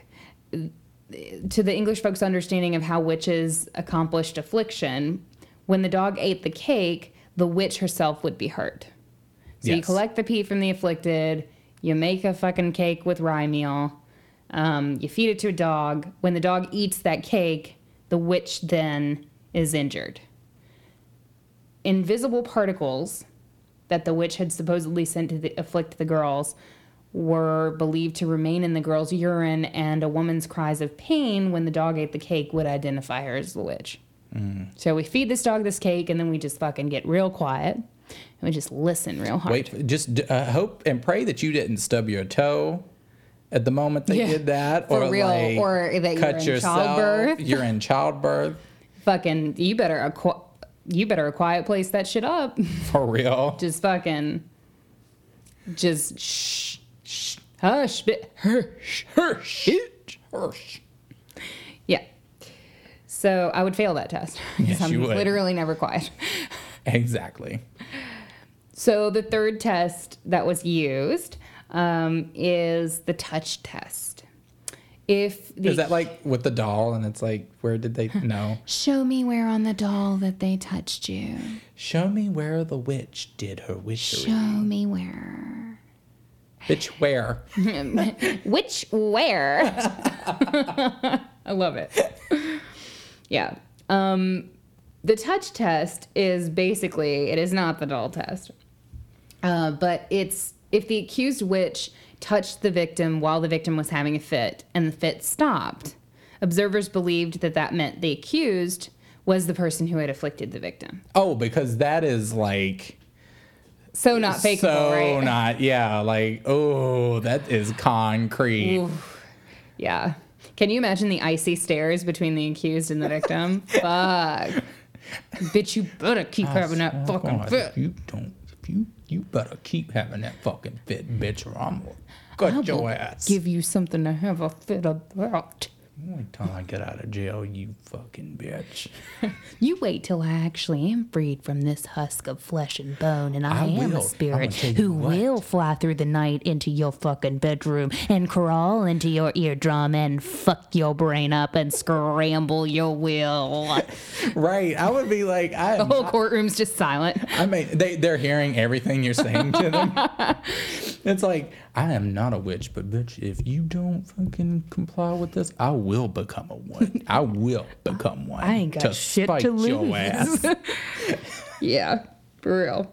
to the English folks' understanding of how witches accomplished affliction, when the dog ate the cake, the witch herself would be hurt. So you collect the pee from the afflicted, you make a fucking cake with rye meal, um, you feed it to a dog. When the dog eats that cake, the witch then is injured. Invisible particles that the witch had supposedly sent to the, afflict the girls were believed to remain in the girl's urine, and a woman's cries of pain when the dog ate the cake would identify her as the witch. So we feed this dog this cake, and then we just fucking get real quiet, and we just listen real hard. Wait, just uh, hope and pray that you didn't stub your toe at the moment they Yeah. did that, For or real, like or that you're in yourself. childbirth. You're in childbirth Fucking, you better a qu- you better a quiet place that shit up. for real. just fucking, just shh, shh, hush, bit, hush. Hirsch, Hirsch. Yeah. So I would fail that test Yes, I'm you would. literally never quiet. Exactly. So the third test that was used um, is the touch test. If the Is that like with the doll, and it's like, where did they know? show me where on the doll that they touched you. Show me where the witch did her witchery. Show me where. Bitch, where? Which where? I love it. Yeah. Um, the touch test is basically it is not the doll test, uh, but it's if the accused witch touched the victim while the victim was having a fit and the fit stopped. Observers believed that that meant the accused was the person who had afflicted the victim. Oh, because that is like So not fakeable, so right? not yeah. Like oh, that is concrete. Yeah. Can you imagine the icy stares between the accused and the victim? Fuck. Bitch, you better keep having that fucking fit. You don't, you you better keep having that fucking fit, bitch, or I'm gonna cut your ass. Give you something to have a fit about. Wait till I get out of jail, you fucking bitch. You wait till I actually am freed from this husk of flesh and bone, and I, I am will. a spirit I'ma tell you who what. will fly through the night into your fucking bedroom and crawl into your eardrum and fuck your brain up and scramble your will. Right. I would be like, I The whole courtroom's just silent. I mean, they, they're hearing everything you're saying to them. it's like, I am not a witch, but bitch, if you don't fucking comply with this, I will become a one. I will become one. I ain't got to shit spite to your lose. ass. Yeah, for real.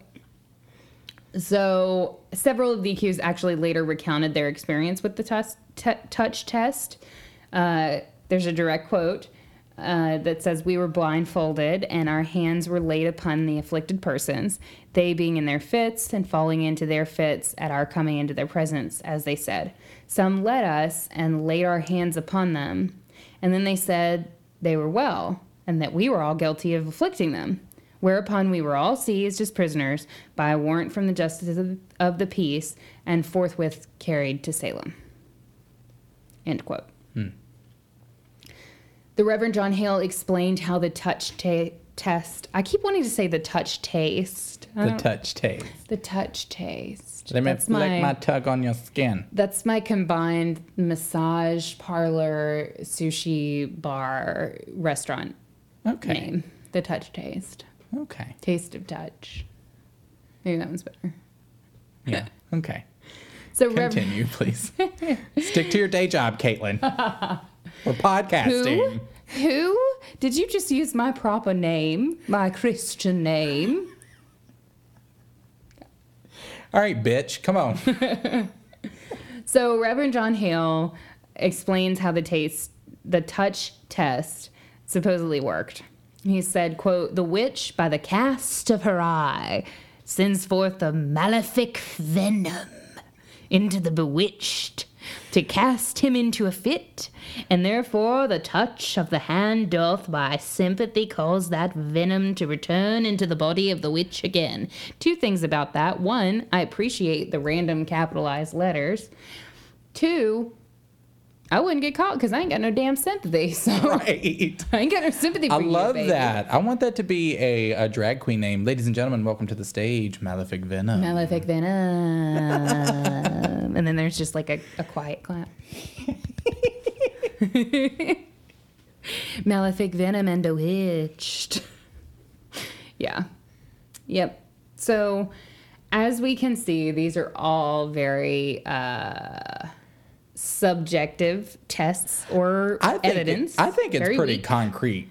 So, several of the accused actually later recounted their experience with the test, t- touch test. Uh, there's a direct quote uh, that says, We were blindfolded and our hands were laid upon the afflicted persons, they being in their fits and falling into their fits at our coming into their presence, as they said. Some led us and laid our hands upon them. And then they said they were well and that we were all guilty of afflicting them. Whereupon we were all seized as prisoners by a warrant from the justice of, of the peace and forthwith carried to Salem. End quote. Hmm. The Reverend John Hale explained how the touch ta- test. I keep wanting to say the touch taste. I The touch taste. the touch taste. They may That's like my tug on your skin. that's my combined massage parlor, sushi bar, restaurant Okay. name. the touch taste. Okay. Taste of touch. Maybe that one's better. Yeah. Okay. So Rev- Continue, please. Stick to your day job, Caitlin. We're podcasting. Who? Who? Did you just use my proper name, my Christian name? All right, bitch. Come on. So Reverend John Hale explains how the taste, the touch test, supposedly worked. He said, "quote The witch, by the cast of her eye, sends forth a malefic venom into the bewitched." To cast him into a fit, and therefore the touch of the hand doth by sympathy cause that venom to return into the body of the witch again. Two things about that. One, I appreciate the random capitalized letters. Two, I wouldn't get caught because I ain't got no damn sympathy. So right. I ain't got no sympathy for I you, love baby. that. I want that to be a, a drag queen name. Ladies and gentlemen, welcome to the stage, Malefic Venom. Malefic venom. And then there's just like a, a quiet clap. Malefic venom and bewitched. yeah. Yep. So as we can see, these are all very uh, subjective tests or I think evidence. It, I think it's Very pretty weak. concrete.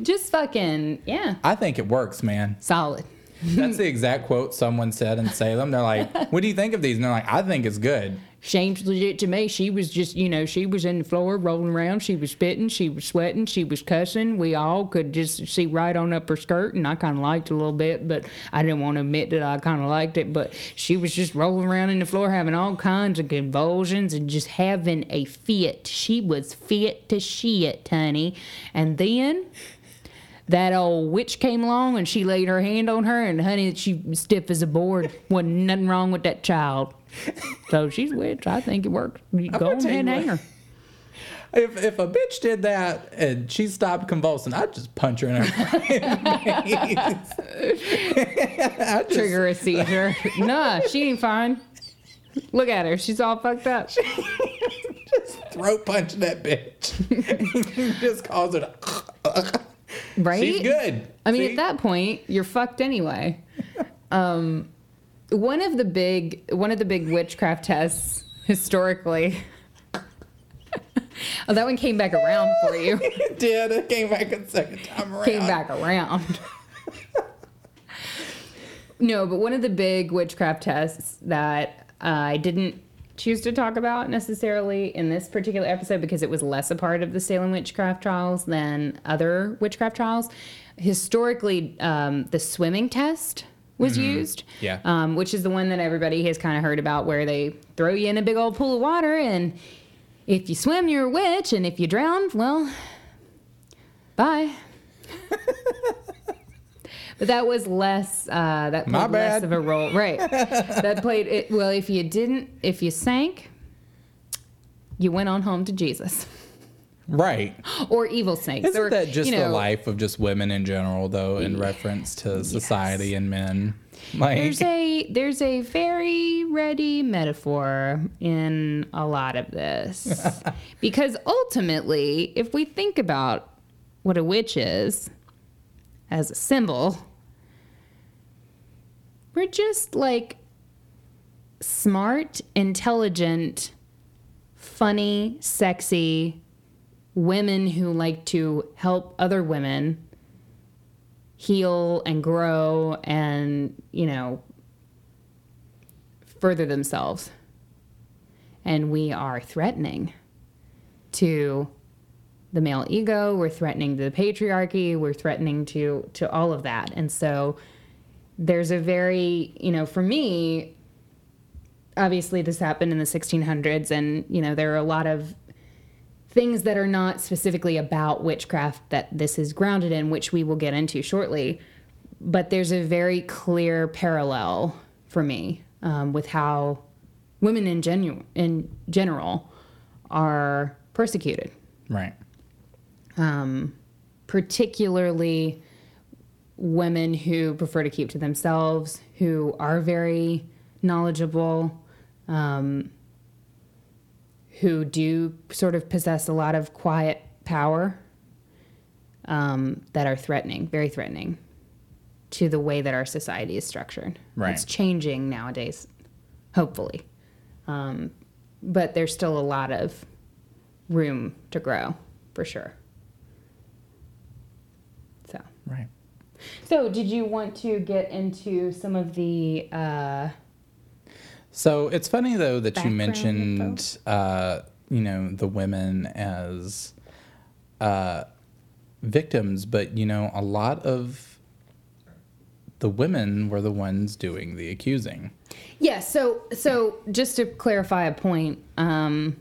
Just fucking, yeah, I think it works, man. solid. That's the exact quote someone said in Salem. They're like, "What do you think of these?" And they're like, "I think it's good." Seems legit to me. She was just, you know, she was in the floor rolling around. She was spitting. She was sweating. She was cussing. We all could just see right on up her skirt, and I kind of liked it a little bit, but I didn't want to admit that I kind of liked it. But she was just rolling around in the floor, having all kinds of convulsions and just having a fit. She was fit to shit, honey. And then that old witch came along and she laid her hand on her and honey she stiff as a board. Wasn't nothing wrong with that child. So she's a witch. I think it worked. You go on ahead and hang her. If if a bitch did that and she stopped convulsing, I'd just punch her in her face. Trigger a seizure. Nah she ain't fine. Look at her. She's all fucked up. Just throat punch that bitch. just cause her to. Right She's good. I mean, See? at that point, you're fucked anyway. Um, one of the big one of the big witchcraft tests historically. oh, that one came back around for you. it did. It came back a second time around. came back around. no, but one of the big witchcraft tests that uh, I didn't choose to talk about necessarily in this particular episode because it was less a part of the Salem witchcraft trials than other witchcraft trials. Historically, um, the swimming test was used. Yeah. Um, which is the one that everybody has kind of heard about where they throw you in a big old pool of water and if you swim, you're a witch, and if you drown, well, bye. but that was less. Uh, that played My less bad. of a role, right? that played it. Well, if you didn't, if you sank, you went on home to Jesus, Right. or evil snakes. Isn't or, that just you know, the life of just women in general, though, in reference to society and men? Like, There's a there's a very ready metaphor in a lot of this. because ultimately, if we think about what a witch is as a symbol, we're just like smart, intelligent, funny, sexy women who like to help other women heal and grow and, you know, further themselves. And we are threatening to the male ego, we're threatening to the patriarchy, we're threatening to to all of that. And so there's a very, you know, for me, obviously this happened in the 1600s and, you know, there are a lot of things that are not specifically about witchcraft that this is grounded in, which we will get into shortly. But there's a very clear parallel for me um, with how women in, genu- in general are persecuted, right. um, particularly women who prefer to keep to themselves, who are very knowledgeable, um, who do sort of possess a lot of quiet power. um, that are threatening, very threatening to the way that our society is structured. Right. It's changing nowadays, hopefully. Um, but there's still a lot of room to grow, for sure. So, Right. So did you want to get into some of the? Uh, So it's funny though that you mentioned, uh, you know, the women as uh, victims, but you know, a lot of the women were the ones doing the accusing. Yeah, so so just to clarify a point, um,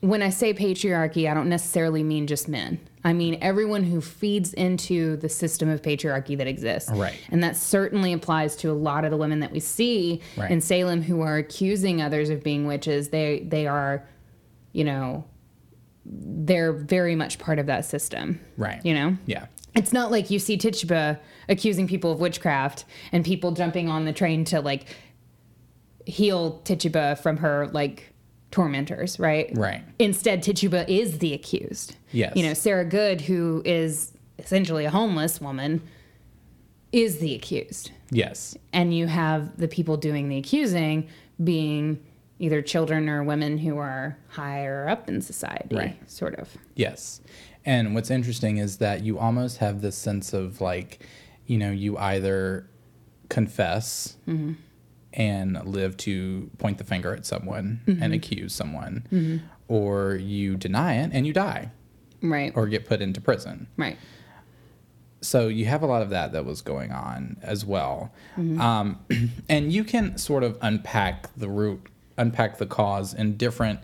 when I say patriarchy, I don't necessarily mean just men. I mean everyone who feeds into the system of patriarchy that exists. Right. And that certainly applies to a lot of the women that we see Right. in Salem who are accusing others of being witches. They they are, you know, they're very much part of that system. Right. You know? Yeah. It's not like you see Tituba accusing people of witchcraft and people jumping on the train to like heal Tituba from her like tormentors, right? Right. Instead, Tituba is the accused. Yes. You know, Sarah Good, who is essentially a homeless woman, is the accused. Yes. And you have the people doing the accusing being either children or women who are higher up in society, Right. sort of. Yes. And what's interesting is that you almost have this sense of like, you know, you either confess mm-hmm. And live to point the finger at someone and accuse someone, or you deny it and you die Right. or get put into prison. right. So you have a lot of that that was going on as well. Um, and you can sort of unpack the root, unpack the cause in different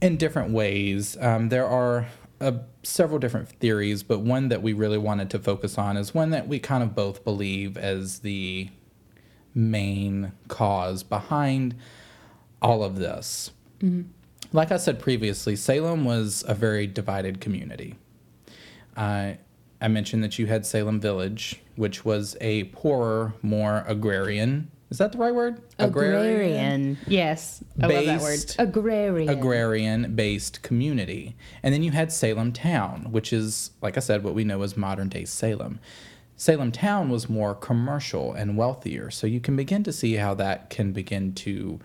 in different ways. Um, there are uh, several different theories, but one that we really wanted to focus on is one that we kind of both believe as the main cause behind all of this. Like I said previously, Salem was a very divided community. Uh, I mentioned that you had Salem Village, which was a poorer, more agrarian. Is that the right word? Agrarian. Yes. I love that word. Agrarian. agrarian based community. And then you had Salem Town, which is, like I said, what we know as modern day Salem. Salem Town was more commercial and wealthier. So you can begin to see how that can begin to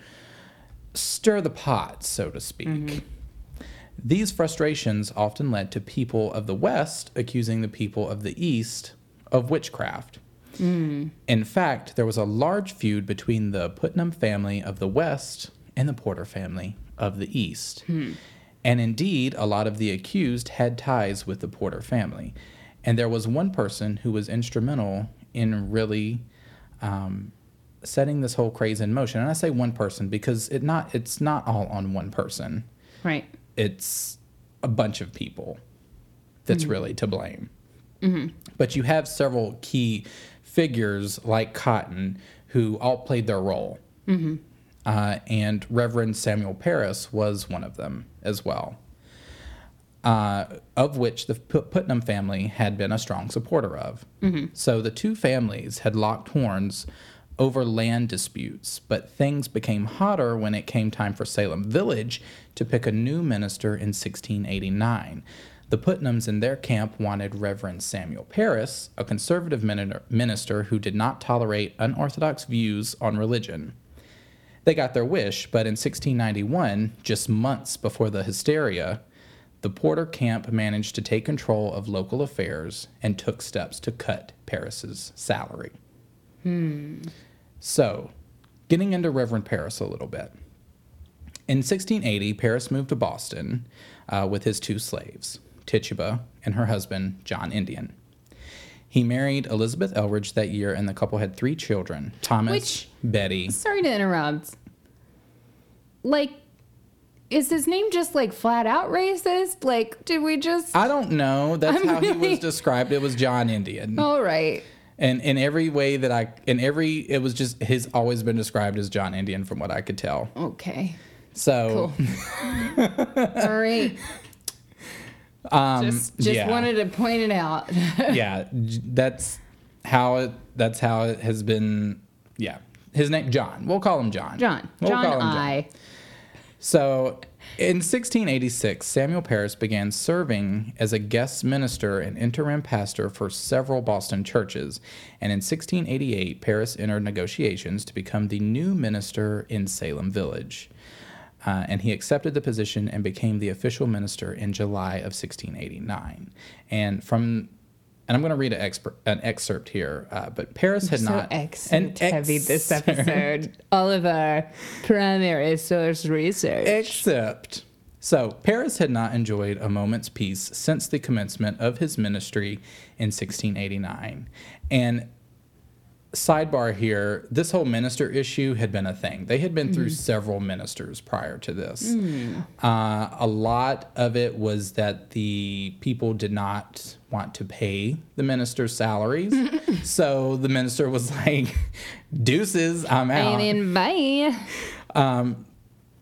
stir the pot, so to speak. Mm-hmm. These frustrations often led to people of the West accusing the people of the East of witchcraft. Mm. In fact, there was a large feud between the Putnam family of the West and the Porter family of the East. Hmm. And indeed, a lot of the accused had ties with the Porter family. And there was one person who was instrumental in really um, setting this whole craze in motion. And I say one person because it not it's not all on one person. Right. It's a bunch of people that's really to blame. But you have several key figures like Cotton who all played their role. Uh, and Reverend Samuel Parris was one of them as well, uh, of which the Putnam family had been a strong supporter of. So the two families had locked horns over land disputes, but things became hotter when it came time for Salem Village to pick a new minister in 1689. The Putnams in their camp wanted Reverend Samuel Parris, a conservative minister who did not tolerate unorthodox views on religion. They got their wish, but in 1691, just months before the hysteria, the Porter camp managed to take control of local affairs and took steps to cut Parris's salary. So, getting into Reverend Parris a little bit. In 1680, Parris moved to Boston uh, with his two slaves, Tituba and her husband, John Indian. He married Elizabeth Eldridge that year, and the couple had three children Thomas, Which- Betty. Sorry to interrupt. Like, is his name just like flat out racist? Like, did we just. I don't know. That's I'm how he was described. It was John Indian. All right. And in every way that I, in every, it was just, his always been described as John Indian from what I could tell. Okay. So, Cool. All right. um, Just, just yeah. wanted to point it out. yeah, that's how it, that's how it has been. Yeah. His name, John. We'll call him John. John. We'll John him I. So, in 1686, Samuel Parris began serving as a guest minister and interim pastor for several Boston churches. And in 1688, Parris entered negotiations to become the new minister in Salem Village. Uh, and he accepted the position and became the official minister in July of 1689. And from and I'm going to read an, exper- an excerpt here, uh, but Parris had so not. excerpt heavy this episode. All of our primary source research. Except. So, Parris had not enjoyed a moment's peace since the commencement of his ministry in 1689. And sidebar here this whole minister issue had been a thing. They had been through several ministers prior to this. Uh, a lot of it was that the people did not want to pay the minister's salaries. so the minister was like, deuces, I'm out And bye. Um,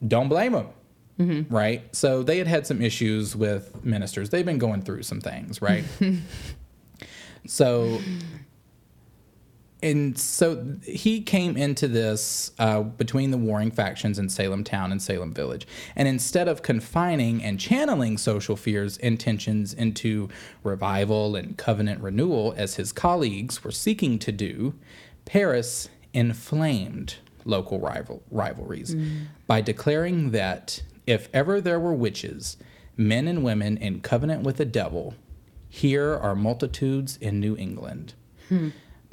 don't blame them. Right. So they had had some issues with ministers. They've been going through some things, right? so, and so he came into this uh, between the warring factions in Salem Town and Salem Village. And instead of confining and channeling social fears and tensions into revival and covenant renewal, as his colleagues were seeking to do, Parris inflamed local rival, rivalries by declaring that if ever there were witches, men and women in covenant with the devil, here are multitudes in New England.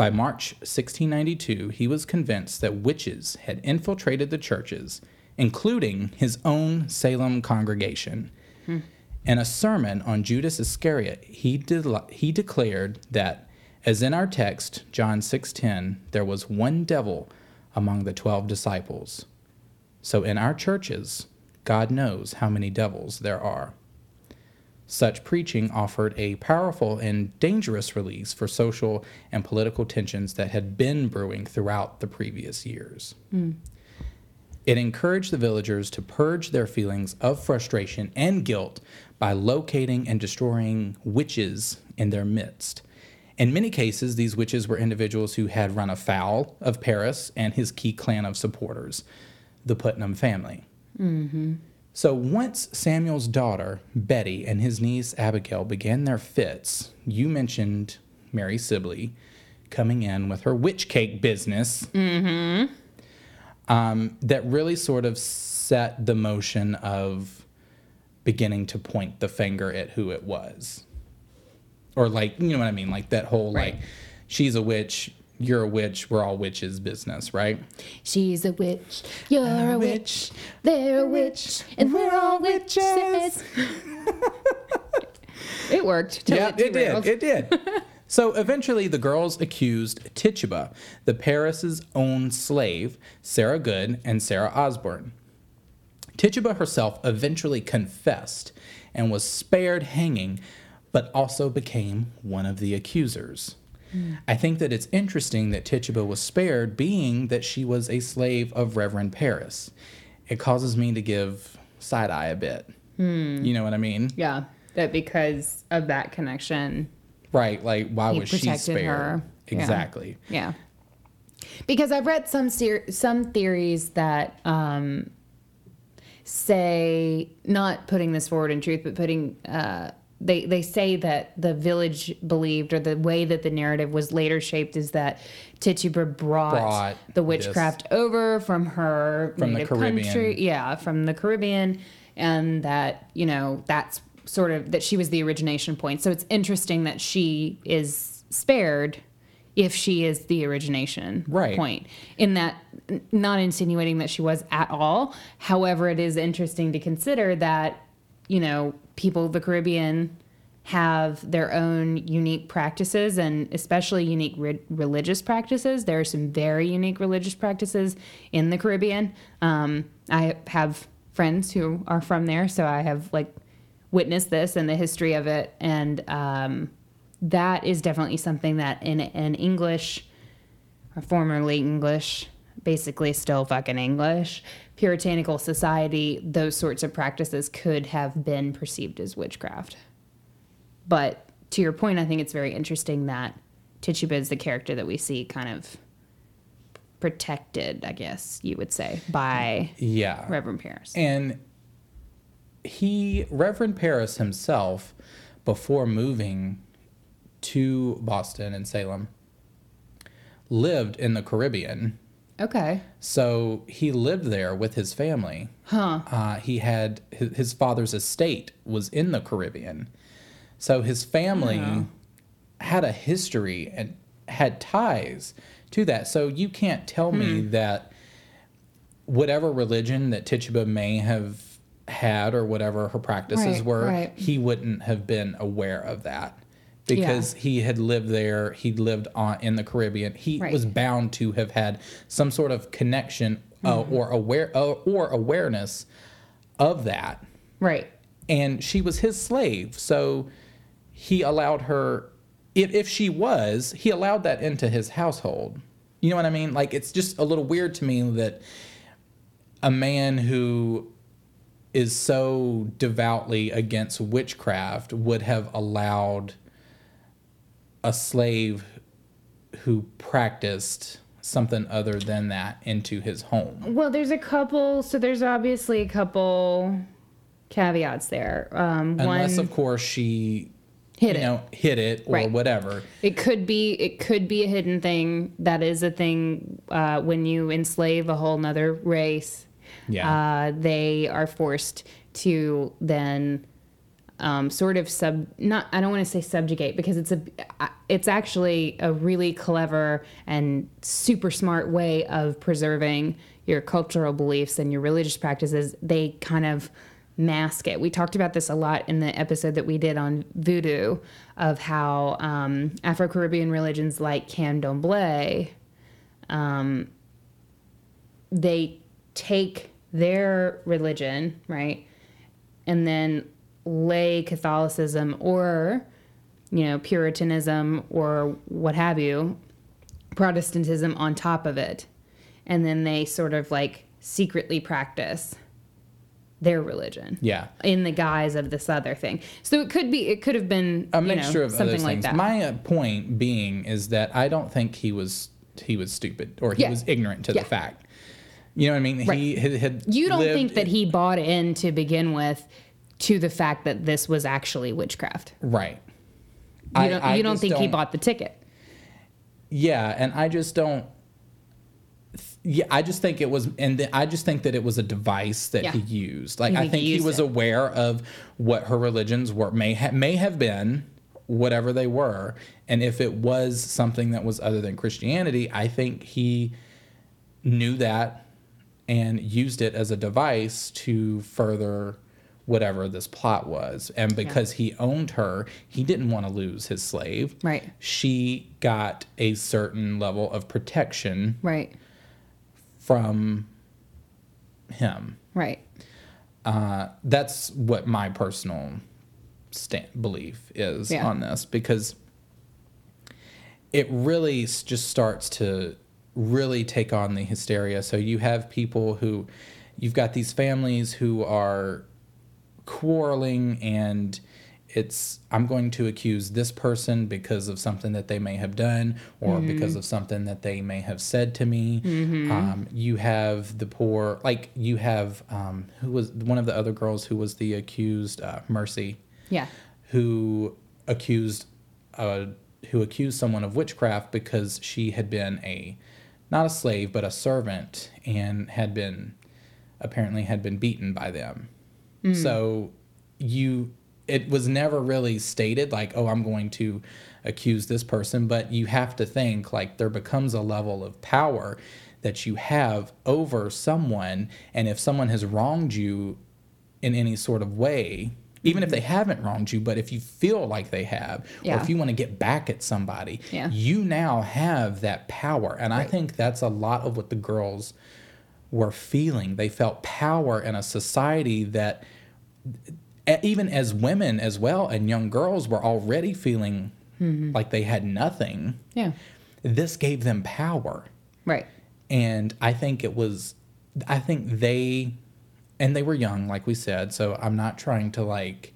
By March 1692, he was convinced that witches had infiltrated the churches, including his own Salem congregation. In a sermon on Judas Iscariot, he, de- he declared that, as in our text, John 6:10, there was one devil among the 12 disciples. So in our churches, God knows how many devils there are. Such preaching offered a powerful and dangerous release for social and political tensions that had been brewing throughout the previous years. It encouraged the villagers to purge their feelings of frustration and guilt by locating and destroying witches in their midst. In many cases, these witches were individuals who had run afoul of Parris and his key clan of supporters, the Putnam family. Mm-hmm. So once Samuel's daughter, Betty, and his niece, Abigail, began their fits, you mentioned Mary Sibley coming in with her witch cake business. Um, that really sort of set the motion of beginning to point the finger at who it was. Or, like, you know what I mean? Like that whole, Right. like, she's a witch, you're a witch, we're all witches business, right? She's a witch. You're a witch. They're a witch. And we're all witches. it worked. Yeah, it did. It did. so eventually, the girls accused Tituba, the Parris's own slave, Sarah Good, and Sarah Osborne. Tituba herself eventually confessed and was spared hanging, but also became one of the accusers. I think that it's interesting that Tituba was spared, being that she was a slave of Reverend Parris. It causes me to give side eye a bit. You know what I mean? Yeah. That because of that connection. Right, like why was she spared? her. Yeah. Exactly. Yeah. Because I've read some ser- some theories that um, say not putting this forward in truth, but putting uh, they they say that the village believed, or the way that the narrative was later shaped, is that Tituba brought, Brought the witchcraft over from her From the native Caribbean. country, yeah, from the Caribbean, and that you know that's sort of that she was the origination point. So it's interesting that she is spared if she is the origination Right. point. In that, not insinuating that she was at all. However, it is interesting to consider that you know people of the Caribbean have their own unique practices and especially unique re- religious practices. There are some very unique religious practices in the Caribbean. Um, I have friends who are from there, so I have like witnessed this and the history of it, and um, that is definitely something that in an English or formerly English, basically still fucking English, puritanical society, those sorts of practices could have been perceived as witchcraft. But to your point, I think it's very interesting that Tituba is the character that we see kind of protected, I guess you would say, by Yeah. Reverend Parris. And he, Reverend Parris himself, before moving to Boston and Salem, lived in the Caribbean. Okay. So he lived there with his family. Huh. Uh, he had his, his father's estate was in the Caribbean. So his family had a history and had ties to that. So you can't tell me Hmm. that whatever religion that Tituba may have had or whatever her practices Right, were, right. he wouldn't have been aware of that because he had lived there. He'd lived on in the Caribbean. He Right. was bound to have had some sort of connection uh, Mm-hmm. or aware uh, or awareness of that Right. and she was his slave. So he allowed her, if, if she was, he allowed that into his household. You know what I mean? Like, it's just a little weird to me that a man who is so devoutly against witchcraft would have allowed a slave who practiced something other than that into his home. Well, there's a couple. So there's obviously a couple caveats there. Um, Unless, one, of course, she hit you it. know, hit it or Right. whatever. It could be it could be a hidden thing. That is a thing uh, when you enslave a whole nother race. Yeah. Uh, they are forced to then um, sort of sub not I don't want to say subjugate because it's a it's actually a really clever and super smart way of preserving your cultural beliefs and your religious practices. They kind of mask it. We talked about this a lot in the episode that we did on voodoo of how um, Afro Caribbean religions like Candomblé um, they take their religion, right, and then lay Catholicism or, you know, Puritanism or what have you, Protestantism on top of it. And then they sort of like secretly practice their religion yeah. in the guise of this other thing. So it could be, it could have been A know, mixture of something like that. My uh, point being is that I don't think he was he was stupid or he Yeah. was ignorant to Yeah. the fact. You know what I mean? He Right. had, had You don't think that he bought in to begin with to the fact that this was actually witchcraft. right. You don't, you don't think he bought the ticket. Yeah, and I just don't. Yeah, I just think it was, and th- I just think that it was a device that Yeah. he used. Like I think he he was it. aware of what her religions were, may ha- may have been, whatever they were, and if it was something that was other than Christianity, I think he knew that and used it as a device to further whatever this plot was. And because he owned her, he didn't want to lose his slave. Right. She got a certain level of protection Right. from him. Right. Uh, that's what my personal stand, belief is Yeah. on this because it really s- just starts to really take on the hysteria. So you have people who, you've got these families who are quarreling and it's I'm going to accuse this person because of something that they may have done or because of something that they may have said to me. Um, you have the poor, like you have um, who was one of the other girls who was the accused, uh, Mercy, Yeah. who accused uh, who accused someone of witchcraft because she had been a not a slave but a servant and had been apparently had been beaten by them. Mm. So you it was never really stated like oh I'm going to accuse this person but you have to think like there becomes a level of power that you have over someone. And if someone has wronged you in any sort of way, even if mm-hmm. they haven't wronged you, but if you feel like they have, or if you want to get back at somebody, Yeah. you now have that power. And I think that's a lot of what the girls were feeling. They felt power in a society that, even as women as well, and young girls were already feeling mm-hmm. like they had nothing. Yeah. This gave them power Right. and I think it was, I think they, and they were young, like we said. So I'm not trying to like,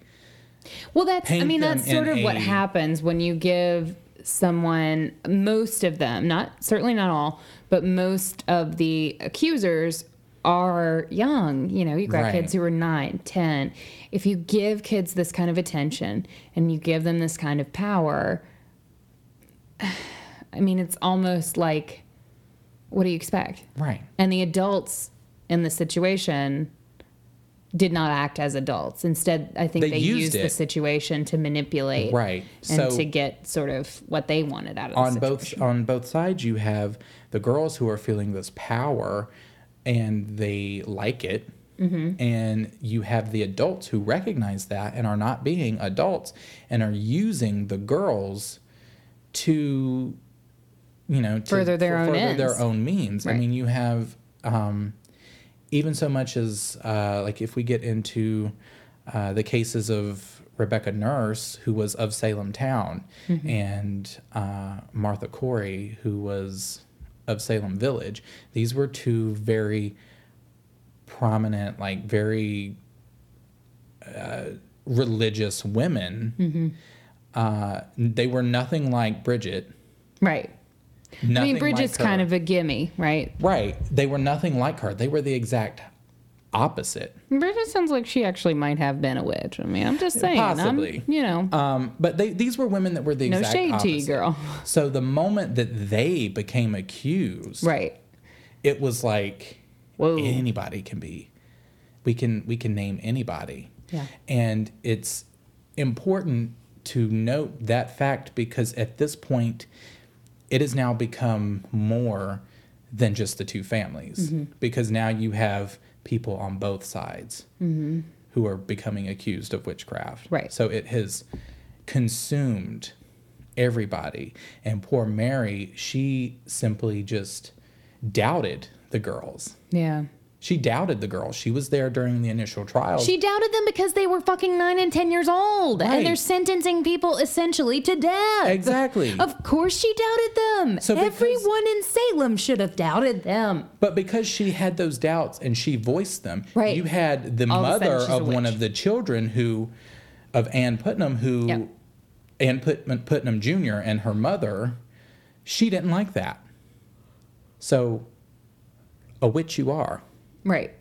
Well, that's, I mean, that's sort of what happens when you give someone, most of them, not certainly not all, but most of the accusers are young. You know, you've got Right. kids who are nine, ten. If you give kids this kind of attention and you give them this kind of power, I mean, it's almost like, what do you expect? Right. And the adults in the situation did not act as adults. Instead, I think They they, used used, the situation to manipulate Right. and So- to get sort of what they wanted out of the on both on both sides you have the girls who are feeling this power and they like it Mm-hmm. and you have the adults who recognize that and are not being adults and are using the girls to you know to Further their own further ends. their own means i mean you have um, even so much as uh, like if we get into uh, the cases of Rebecca Nurse, who was of Salem Town, Mm-hmm. and uh, Martha Corey, who was of Salem Village. These were two very prominent, like very uh, religious women. Mm-hmm. Uh, they were nothing like Bridget. right. Nothing I mean, Bridget's like kind of a gimme, right? right. They were nothing like her. They were the exact opposite. Bridget sounds like she actually might have been a witch. I mean, I'm just saying. I'm- Possibly. you know, Um, but they, these were women that were the no exact shade to you, girl. So the moment that they became accused, Right. it was like Whoa. anybody can be. We can we can name anybody. Yeah. And it's important to note that fact because at this point it has now become more than just the two families Mm-hmm. because now you have people on both sides who are becoming accused of witchcraft. Mm-hmm. Right. So it has consumed everybody. And poor Mary, she simply just doubted the girls. Yeah. She doubted the girls. She was there during the initial trial. She doubted them because they were fucking nine and ten years old, Right. and they're sentencing people essentially to death. Exactly. Of course, she doubted them. So because- everyone in Salem should have doubted them. But because she had those doubts and she voiced them, Right. you had the All of mother a of one of the children who, of Ann Putnam, who, Yep. Ann Putnam, Putnam Jr. and her mother, she didn't like that. So, a witch you are. Right.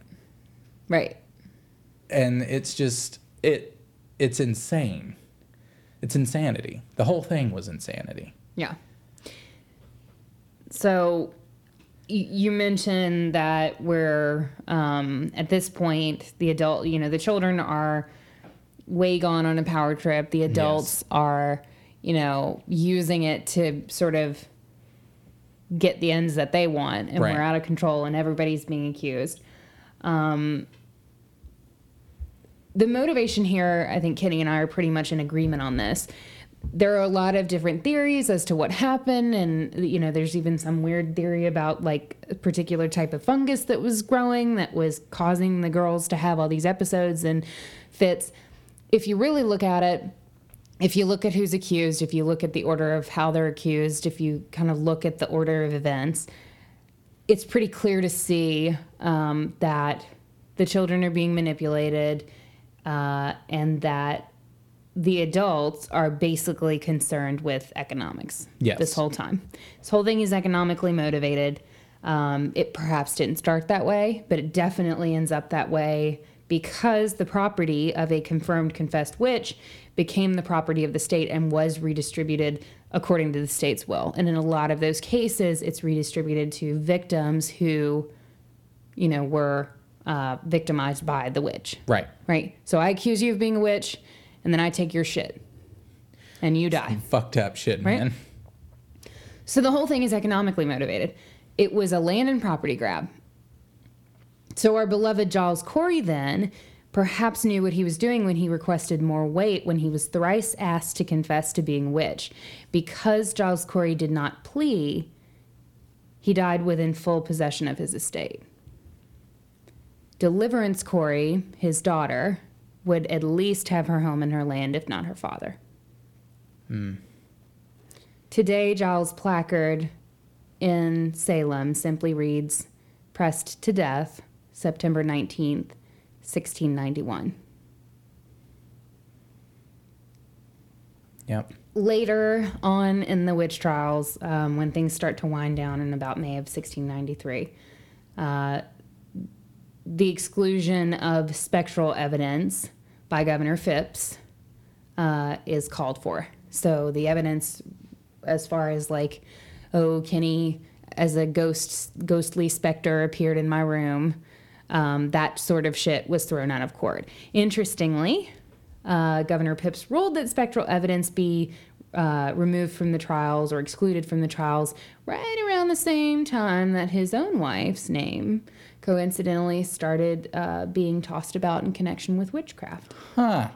Right. And it's just, it, it's insane. It's insanity. The whole thing was insanity. Yeah. So y- you mentioned that we're um, at this point the adult you know the children are way gone on a power trip the adults are you know using it to sort of get the ends that they want and Right. we're out of control and everybody's being accused um, the motivation here i think kenny and i are pretty much in agreement on this. There are a lot of different theories as to what happened and you know there's even some weird theory about like a particular type of fungus that was growing that was causing the girls to have all these episodes and fits. If you really look at it if you look at who's accused if you look at the order of how they're accused if you kind of look at the order of events it's pretty clear to see um, that the children are being manipulated uh, and that the adults are basically concerned with economics Yes. this whole time. This whole thing is economically motivated. Um, it perhaps didn't start that way, but it definitely ends up that way because the property of a confirmed confessed witch became the property of the state and was redistributed according to the state's will. And in a lot of those cases, it's redistributed to victims who, you know, were uh, victimized by the witch Right. right? So I accuse you of being a witch, and then I take your shit, and you die. Fucked up shit, Right. man. So the whole thing is economically motivated. It was a land and property grab. So our beloved Giles Corey then perhaps knew what he was doing when he requested more weight when he was thrice asked to confess to being witch. Because Giles Corey did not plea, he died within full possession of his estate. Deliverance Corey, his daughter, would at least have her home and her land, if not her father. Hmm. Today, Giles' placard in Salem simply reads, Pressed to death, September 19th, 1691. Yep. later on in the witch trials, um, when things start to wind down in about May of 1693, uh, the exclusion of spectral evidence by Governor Phips uh, is called for. So the evidence, as far as like, oh, Kenny as a ghost, ghostly specter appeared in my room, um, that sort of shit was thrown out of court. Interestingly, uh, Governor Phips ruled that spectral evidence be uh, removed from the trials or excluded from the trials right around the same time that his own wife's name coincidentally started uh, being tossed about in connection with witchcraft. Huh.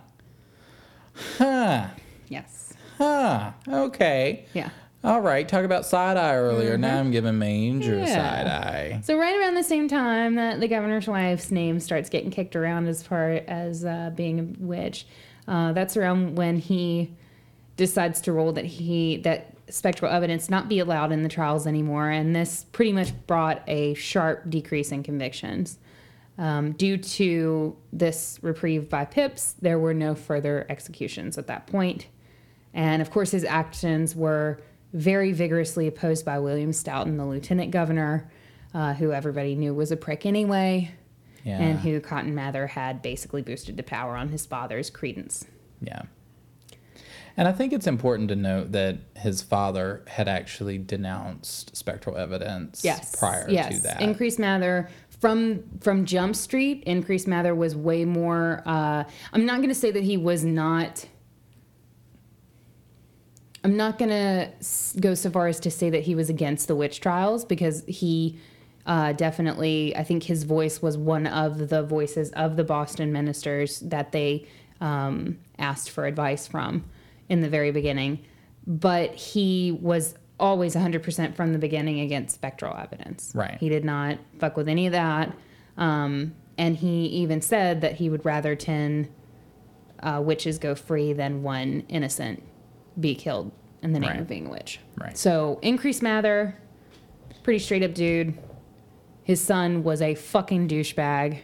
Huh. Yes. Huh. Okay. Yeah. All right. Talk about side eye earlier. Now I'm giving Mm-hmm. Yeah. side eye. So right around the same time that the governor's wife's name starts getting kicked around as far as uh, being a witch, uh, that's around when he decides to rule that he that spectral evidence not be allowed in the trials anymore, and this pretty much brought a sharp decrease in convictions. Um, due to this reprieve by Phips, there were no further executions at that point. And of course, his actions were very vigorously opposed by William Stoughton, the lieutenant governor, uh, who everybody knew was a prick anyway, Yeah. and who Cotton Mather had basically boosted to power on his father's credence. Yeah. And I think it's important to note that his father had actually denounced spectral evidence Yes. prior yes. to that. Increase Mather from from Jump Street. Increase Mather was way more. Uh, I'm not going to say that he was not. I'm not going to go so far as to say that he was against the witch trials because he uh, definitely, I think his voice was one of the voices of the Boston ministers that they um, asked for advice from in the very beginning. But he was always 100% from the beginning against spectral evidence. Right. He did not fuck with any of that. Um, and he even said that he would rather 10 uh, witches go free than one innocent be killed in the name Right. of being a witch. Right. So, Increase Mather, pretty straight up dude. His son was a fucking douchebag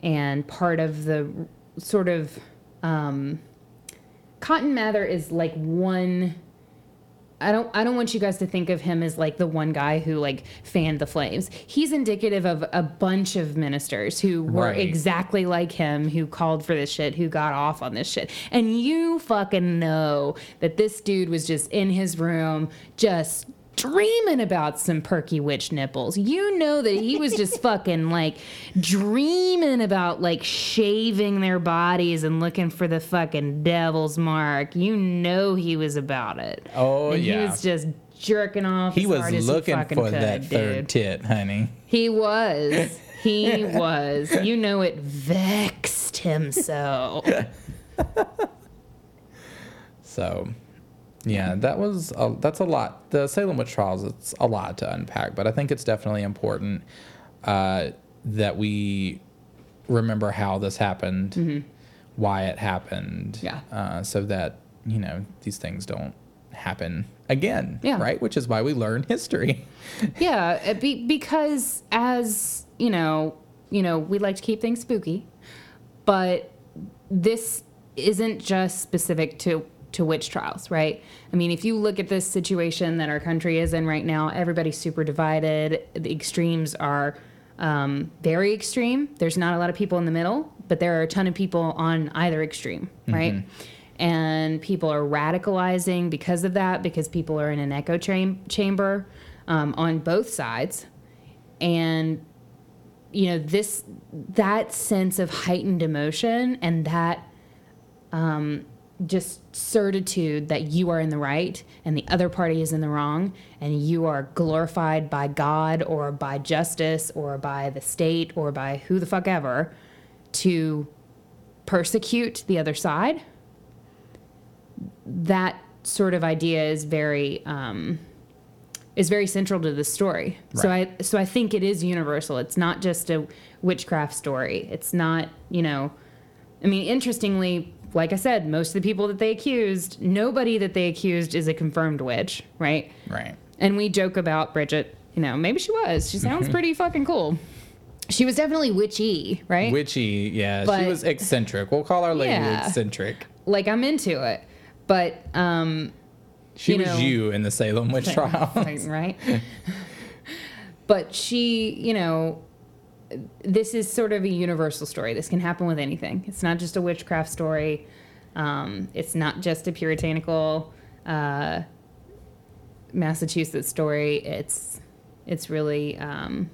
and part of the sort of um, Cotton Mather is like one I don't I don't want you guys to think of him as like the one guy who like fanned the flames. He's indicative of a bunch of ministers who were Right. exactly like him who called for this shit, who got off on this shit. And you fucking know that this dude was just in his room just dreaming about some perky witch nipples. You know that he was just fucking like dreaming about like shaving their bodies and looking for the fucking devil's mark. You know he was about it. Oh, And yeah. He was just jerking off. he as was looking fucking for could, that third dude. tit, honey. He was. He was. You know it vexed him so. So, yeah, that was a, that's a lot. The Salem witch trials, it's a lot to unpack, but I think it's definitely important uh, that we remember how this happened, why it happened, Mm-hmm. Yeah. uh, so that you know these things don't happen again, Yeah. right? Which is why we learn history. Yeah, be, because as you know, you know, we like to keep things spooky, but this isn't just specific to to witch trials, right? I mean, if you look at this situation that our country is in right now, everybody's super divided. The extremes are um, very extreme. There's not a lot of people in the middle, but there are a ton of people on either extreme, right? And people are radicalizing because of that, because people are in an echo cham- chamber um, on both sides. And you know this that sense of heightened emotion and that um, just certitude that you are in the right and the other party is in the wrong and you are glorified by god or by justice or by the state or by who the fuck ever to persecute the other side that sort of idea is very um, is very central to the story. So I so I think it is universal. It's not just a witchcraft story. It's not, you know, I mean, interestingly, like I said, most of the people that they accused, nobody that they accused is a confirmed witch, right? right. And we joke about Bridget, you know, maybe she was. She sounds pretty fucking cool. She was definitely witchy, right? Witchy, yeah. But- she was eccentric. We'll call our lady Yeah. eccentric. like I'm into it. but um, She you was know- you in the Salem witch trial. right, right? but she, you know, this is sort of a universal story. This can happen with anything. It's not just a witchcraft story. Um, it's not just a puritanical uh, Massachusetts story. It's it's really um,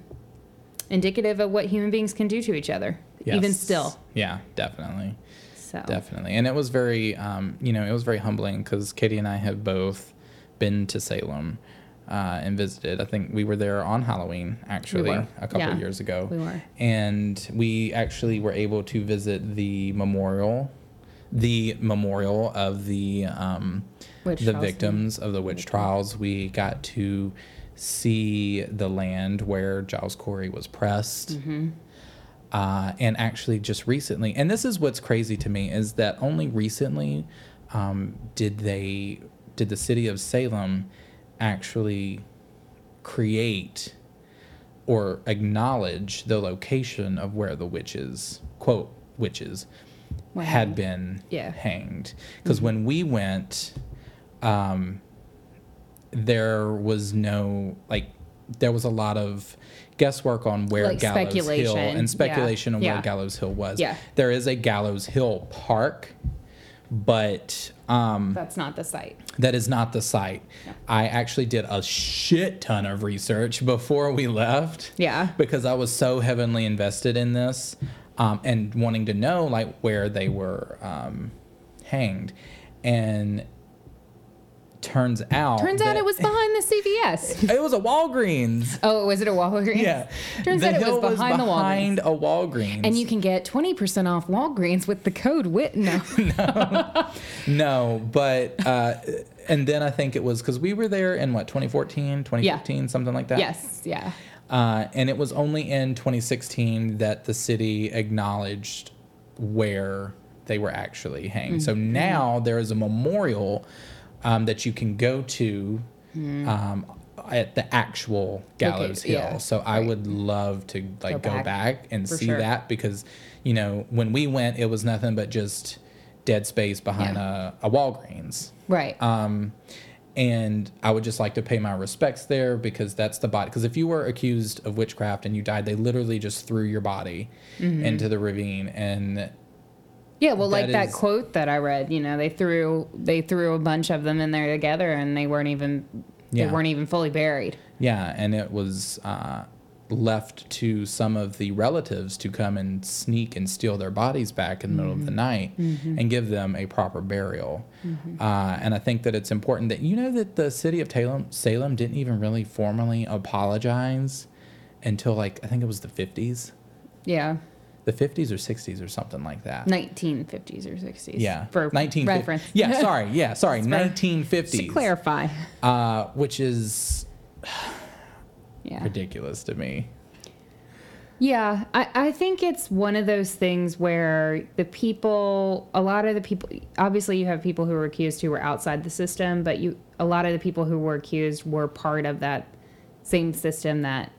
indicative of what human beings can do to each other, even still. Yeah, definitely. So Definitely. And it was very, um, you know, it was very humbling because Katie and I have both been to Salem uh, and visited. I think we were there on Halloween, actually, were. a couple Yeah, years ago. we were. And we actually were able to visit the memorial, the memorial of the, um, the victims of the witch trials. We got to see the land where Giles Corey was pressed. Mm-hmm. Uh, and actually, just recently, and this is what's crazy to me is that only recently um, did they did the city of Salem actually create or acknowledge the location of where the witches quote witches had been Yeah. hanged because when we went um, there was no like there was a lot of guesswork on where Like Gallows Hill speculation, yeah. and speculation on Yeah. where Gallows Hill was. Yeah. There is a Gallows Hill Park, but um, That's not the site. that is not the site. I actually did a shit ton of research before we left. Yeah. Because I was so heavily invested in this um, and wanting to know like where they were um, hanged. And turns out Turns out it was behind the CVS. it was a Walgreens. Oh, was it a Walgreens? Yeah. Turns the out it hill was behind the Walgreens. behind a Walgreens. And you can get 20% off Walgreens with the code WIT. No. No, but uh, and then I think it was because we were there in what 2014, 2015, something like that. yes. Yeah. Uh, and it was only in 2016 that the city acknowledged where they were actually hanged. So Mm-hmm. now there is a memorial um, that you can go to Mm-hmm. um, at the actual Gallows Hill. yeah, so I would love to like Go go back, back, and for see sure. that because you know when we went, it was nothing but just dead space behind a, a Walgreens. Right. Um, and I would just like to pay my respects there because that's the body. Because if you were accused of witchcraft and you died, they literally just threw your body Mm-hmm. into the ravine. And yeah. Well, like that that is- quote that I read, you know, they threw they threw a bunch of them in there together, and they weren't even they weren't even fully buried. yeah, and it was uh, left to some of the relatives to come and sneak and steal their bodies back in the middle of the night and give them a proper burial. Uh, and I think that it's important that you know that the city of Salem, Salem didn't even really formally apologize until like I think it was the 50s. Yeah. The 50s or 60s or something like that. 1950s or 60s. yeah, For 19 reference. Yeah, sorry. Yeah, sorry. 1950s. To clarify. uh, which is Yeah. ridiculous to me. Yeah, I, I think it's one of those things where the people, a lot of the people, obviously you have people who were accused who were outside the system, but you, a lot of the people who were accused were part of that same system that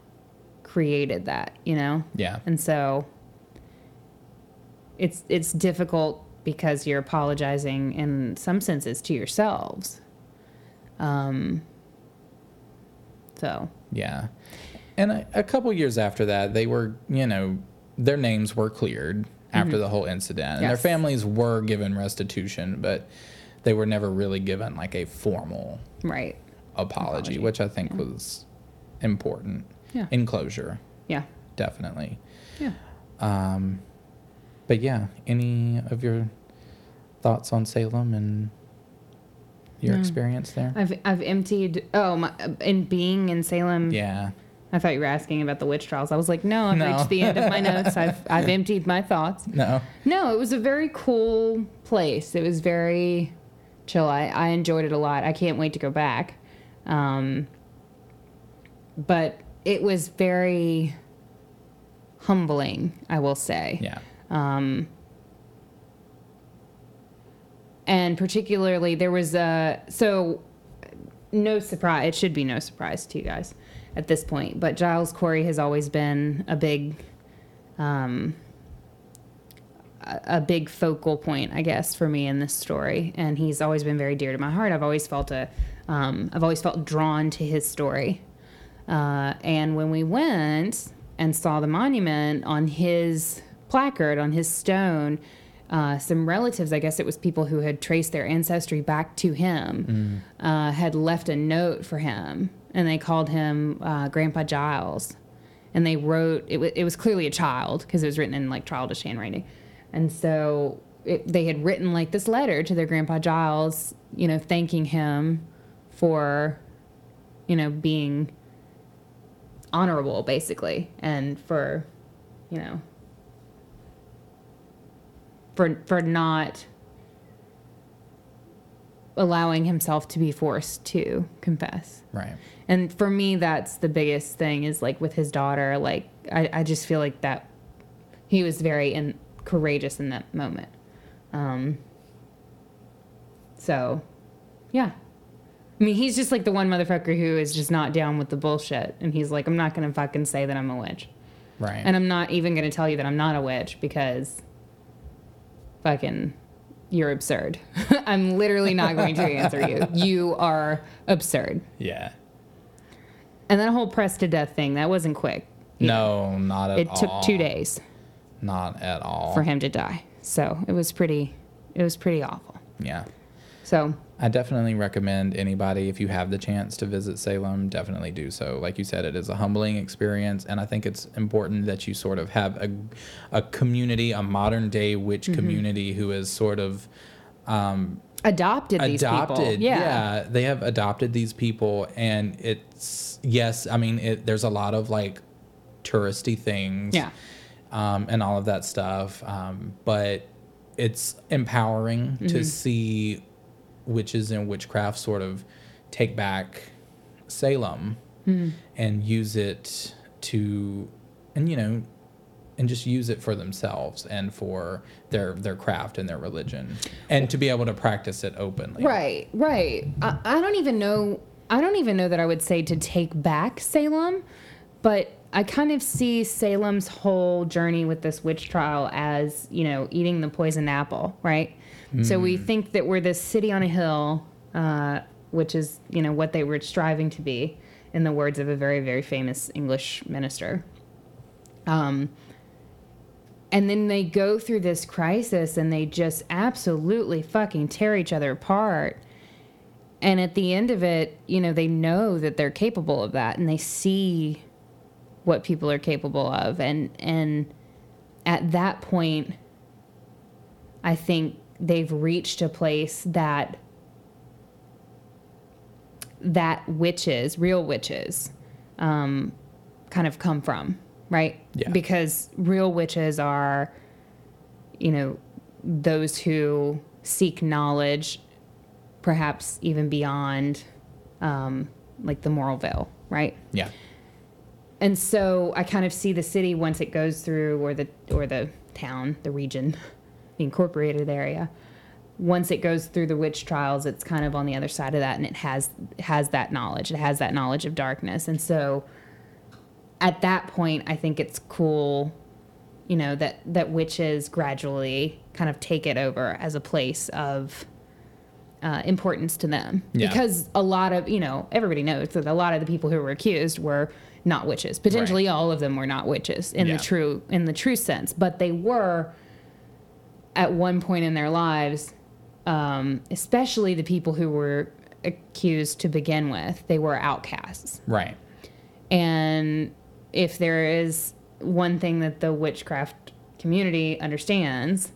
created that, you know? Yeah. And so it's, it's difficult because you're apologizing in some senses to yourselves. Um, so Yeah. And a, a couple years after that, they were, you know, their names were cleared after the whole incident. And their families were given restitution, but they were never really given like a formal right. apology, Apology, which I think was important. Yeah. In closure, Yeah. definitely. Yeah. Um, but yeah, any of your thoughts on Salem and your No. experience there? I've I've emptied. Oh, my, in being in Salem. yeah. I thought you were asking about the witch trials. I was like, no, I've No. reached the end of my notes. I've I've emptied my thoughts. No. No, it was a very cool place. It was very chill. I, I enjoyed it a lot. I can't wait to go back. Um, but it was very humbling, I will say. Yeah. Um, and particularly, there was a so no surprise. It should be no surprise to you guys at this point. But Giles Corey has always been a big, um, a, big focal point, I guess, for me in this story. And he's always been very dear to my heart. I've always felt a, um, I've always felt drawn to his story. Uh, and when we went and saw the monument on his placard, on his stone, uh, some relatives, I guess it was people who had traced their ancestry back to him, uh, had left a note for him. And they called him uh, Grandpa Giles. And they wrote, it, w- it was clearly a child because it was written in like childish handwriting. And so it, they had written like this letter to their Grandpa Giles, you know, thanking him for, you know, being honorable basically and for you know for for not allowing himself to be forced to confess Right. and for me that's the biggest thing is like with his daughter like i, I just feel like that he was very in, courageous in that moment um so yeah I mean, he's just like the one motherfucker who is just not down with the bullshit. And he's like, I'm not going to fucking say that I'm a witch. Right. And I'm not even going to tell you that I'm not a witch because fucking you're absurd. I'm literally not going to answer you. You are absurd. yeah. And that whole pressed to death thing, that wasn't quick. No, not at It all. It took two days Not at all. for him to die. So it was pretty, it was pretty awful. Yeah. So I definitely recommend anybody, if you have the chance to visit Salem, definitely do so. Like you said, it is a humbling experience, and I think it's important that you sort of have a, a community, a modern day witch Mm-hmm. community who is sort of um, adopted these adopted. people. Yeah. they have adopted these people, and it's yes, I mean, it, there's a lot of like touristy things, Yeah. um, and all of that stuff, um, but it's empowering Mm-hmm. to see witches and witchcraft sort of take back Salem Mm-hmm. and use it to, and you know, and just use it for themselves and for their their craft and their religion, and to be able to practice it openly. Right, right. I, I don't even know. I don't even know that I would say to take back Salem, but I kind of see Salem's whole journey with this witch trial as you know eating the poison apple, right? So we think that we're this city on a hill, uh, which is you know what they were striving to be, in the words of a very very famous English minister. Um, and then they go through this crisis and they just absolutely fucking tear each other apart. And at the end of it, you know, they know that they're capable of that and they see what people are capable of. And and at that point, I think they've reached a place that that witches, real witches, um, kind of come from, right? Yeah. Because real witches are, you know, those who seek knowledge, perhaps even beyond, um, like the moral veil, right? Yeah. And so I kind of see the city once it goes through, or the or the town, the region, the incorporated area. Once it goes through the witch trials, it's kind of on the other side of that, and it has has that knowledge. It has that knowledge of darkness, and so at that point, I think it's cool, you know, that that witches gradually kind of take it over as a place of uh, importance to them Yeah. because a lot of you know everybody knows that a lot of the people who were accused were not witches potentially all of them were not witches in Yeah. the true in the true sense but they were at one point in their lives um, especially the people who were accused to begin with they were outcasts Right. and if there is one thing that the witchcraft community understands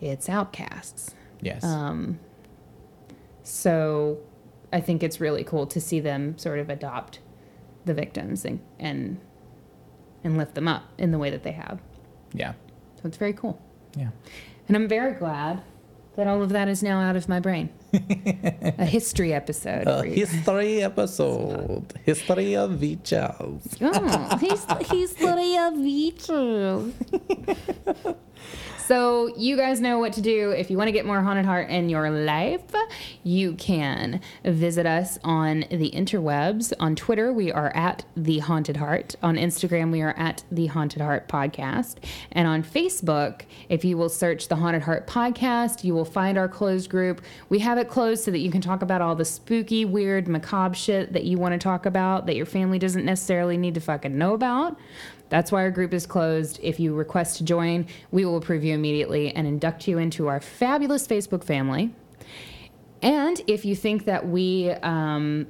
it's outcasts Yes. um, so I think it's really cool to see them sort of adopt the victims and and and lift them up in the way that they have. yeah. So it's very cool. Yeah. And I'm very glad that all of that is now out of my brain. A history episode. A history episode. History of witches. Oh, he's he's Lydia Beaches. So you guys know what to do. If you want to get more haunted heart in your life, you can visit us on the interwebs. On Twitter, we are at the Haunted Heart. On Instagram, we are at the Haunted Heart Podcast. And on Facebook, if you will search the Haunted Heart Podcast, you will find our closed group. We have it closed so that you can talk about all the spooky, weird, macabre shit that you want to talk about that your family doesn't necessarily need to fucking know about. That's why our group is closed. If you request to join, we will approve you immediately and induct you into our fabulous Facebook family. And if you think that we um,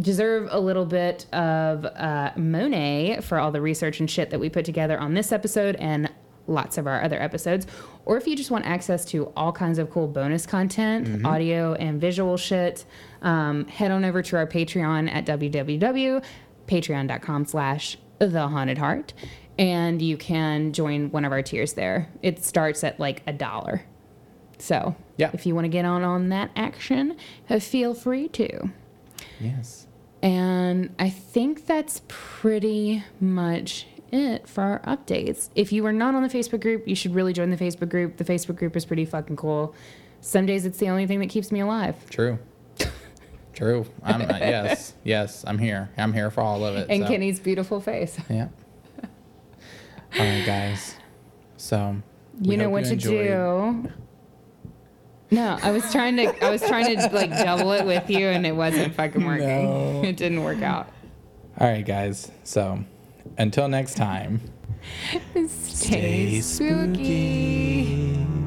deserve a little bit of uh, Monet for all the research and shit that we put together on this episode and lots of our other episodes, or if you just want access to all kinds of cool bonus content, audio and visual shit, um, head on over to our Patreon at www.patreon.com slash the haunted heart and you can join one of our tiers there it starts at like a dollar so Yeah. if you want to get on on that action uh, feel free to Yes. and i think that's pretty much it for our updates if you are not on the facebook group you should really join the facebook group the facebook group is pretty fucking cool some days it's the only thing that keeps me alive True. True. I'm uh, yes, yes. I'm here. I'm here for all of it. and so. kenny's beautiful face Yeah. All right, guys. So you know what to enjoyed- do. No, I was trying to I was trying to like double it with you and it wasn't fucking working. No. It didn't work out. All right, guys. So until next time. Stay, spooky.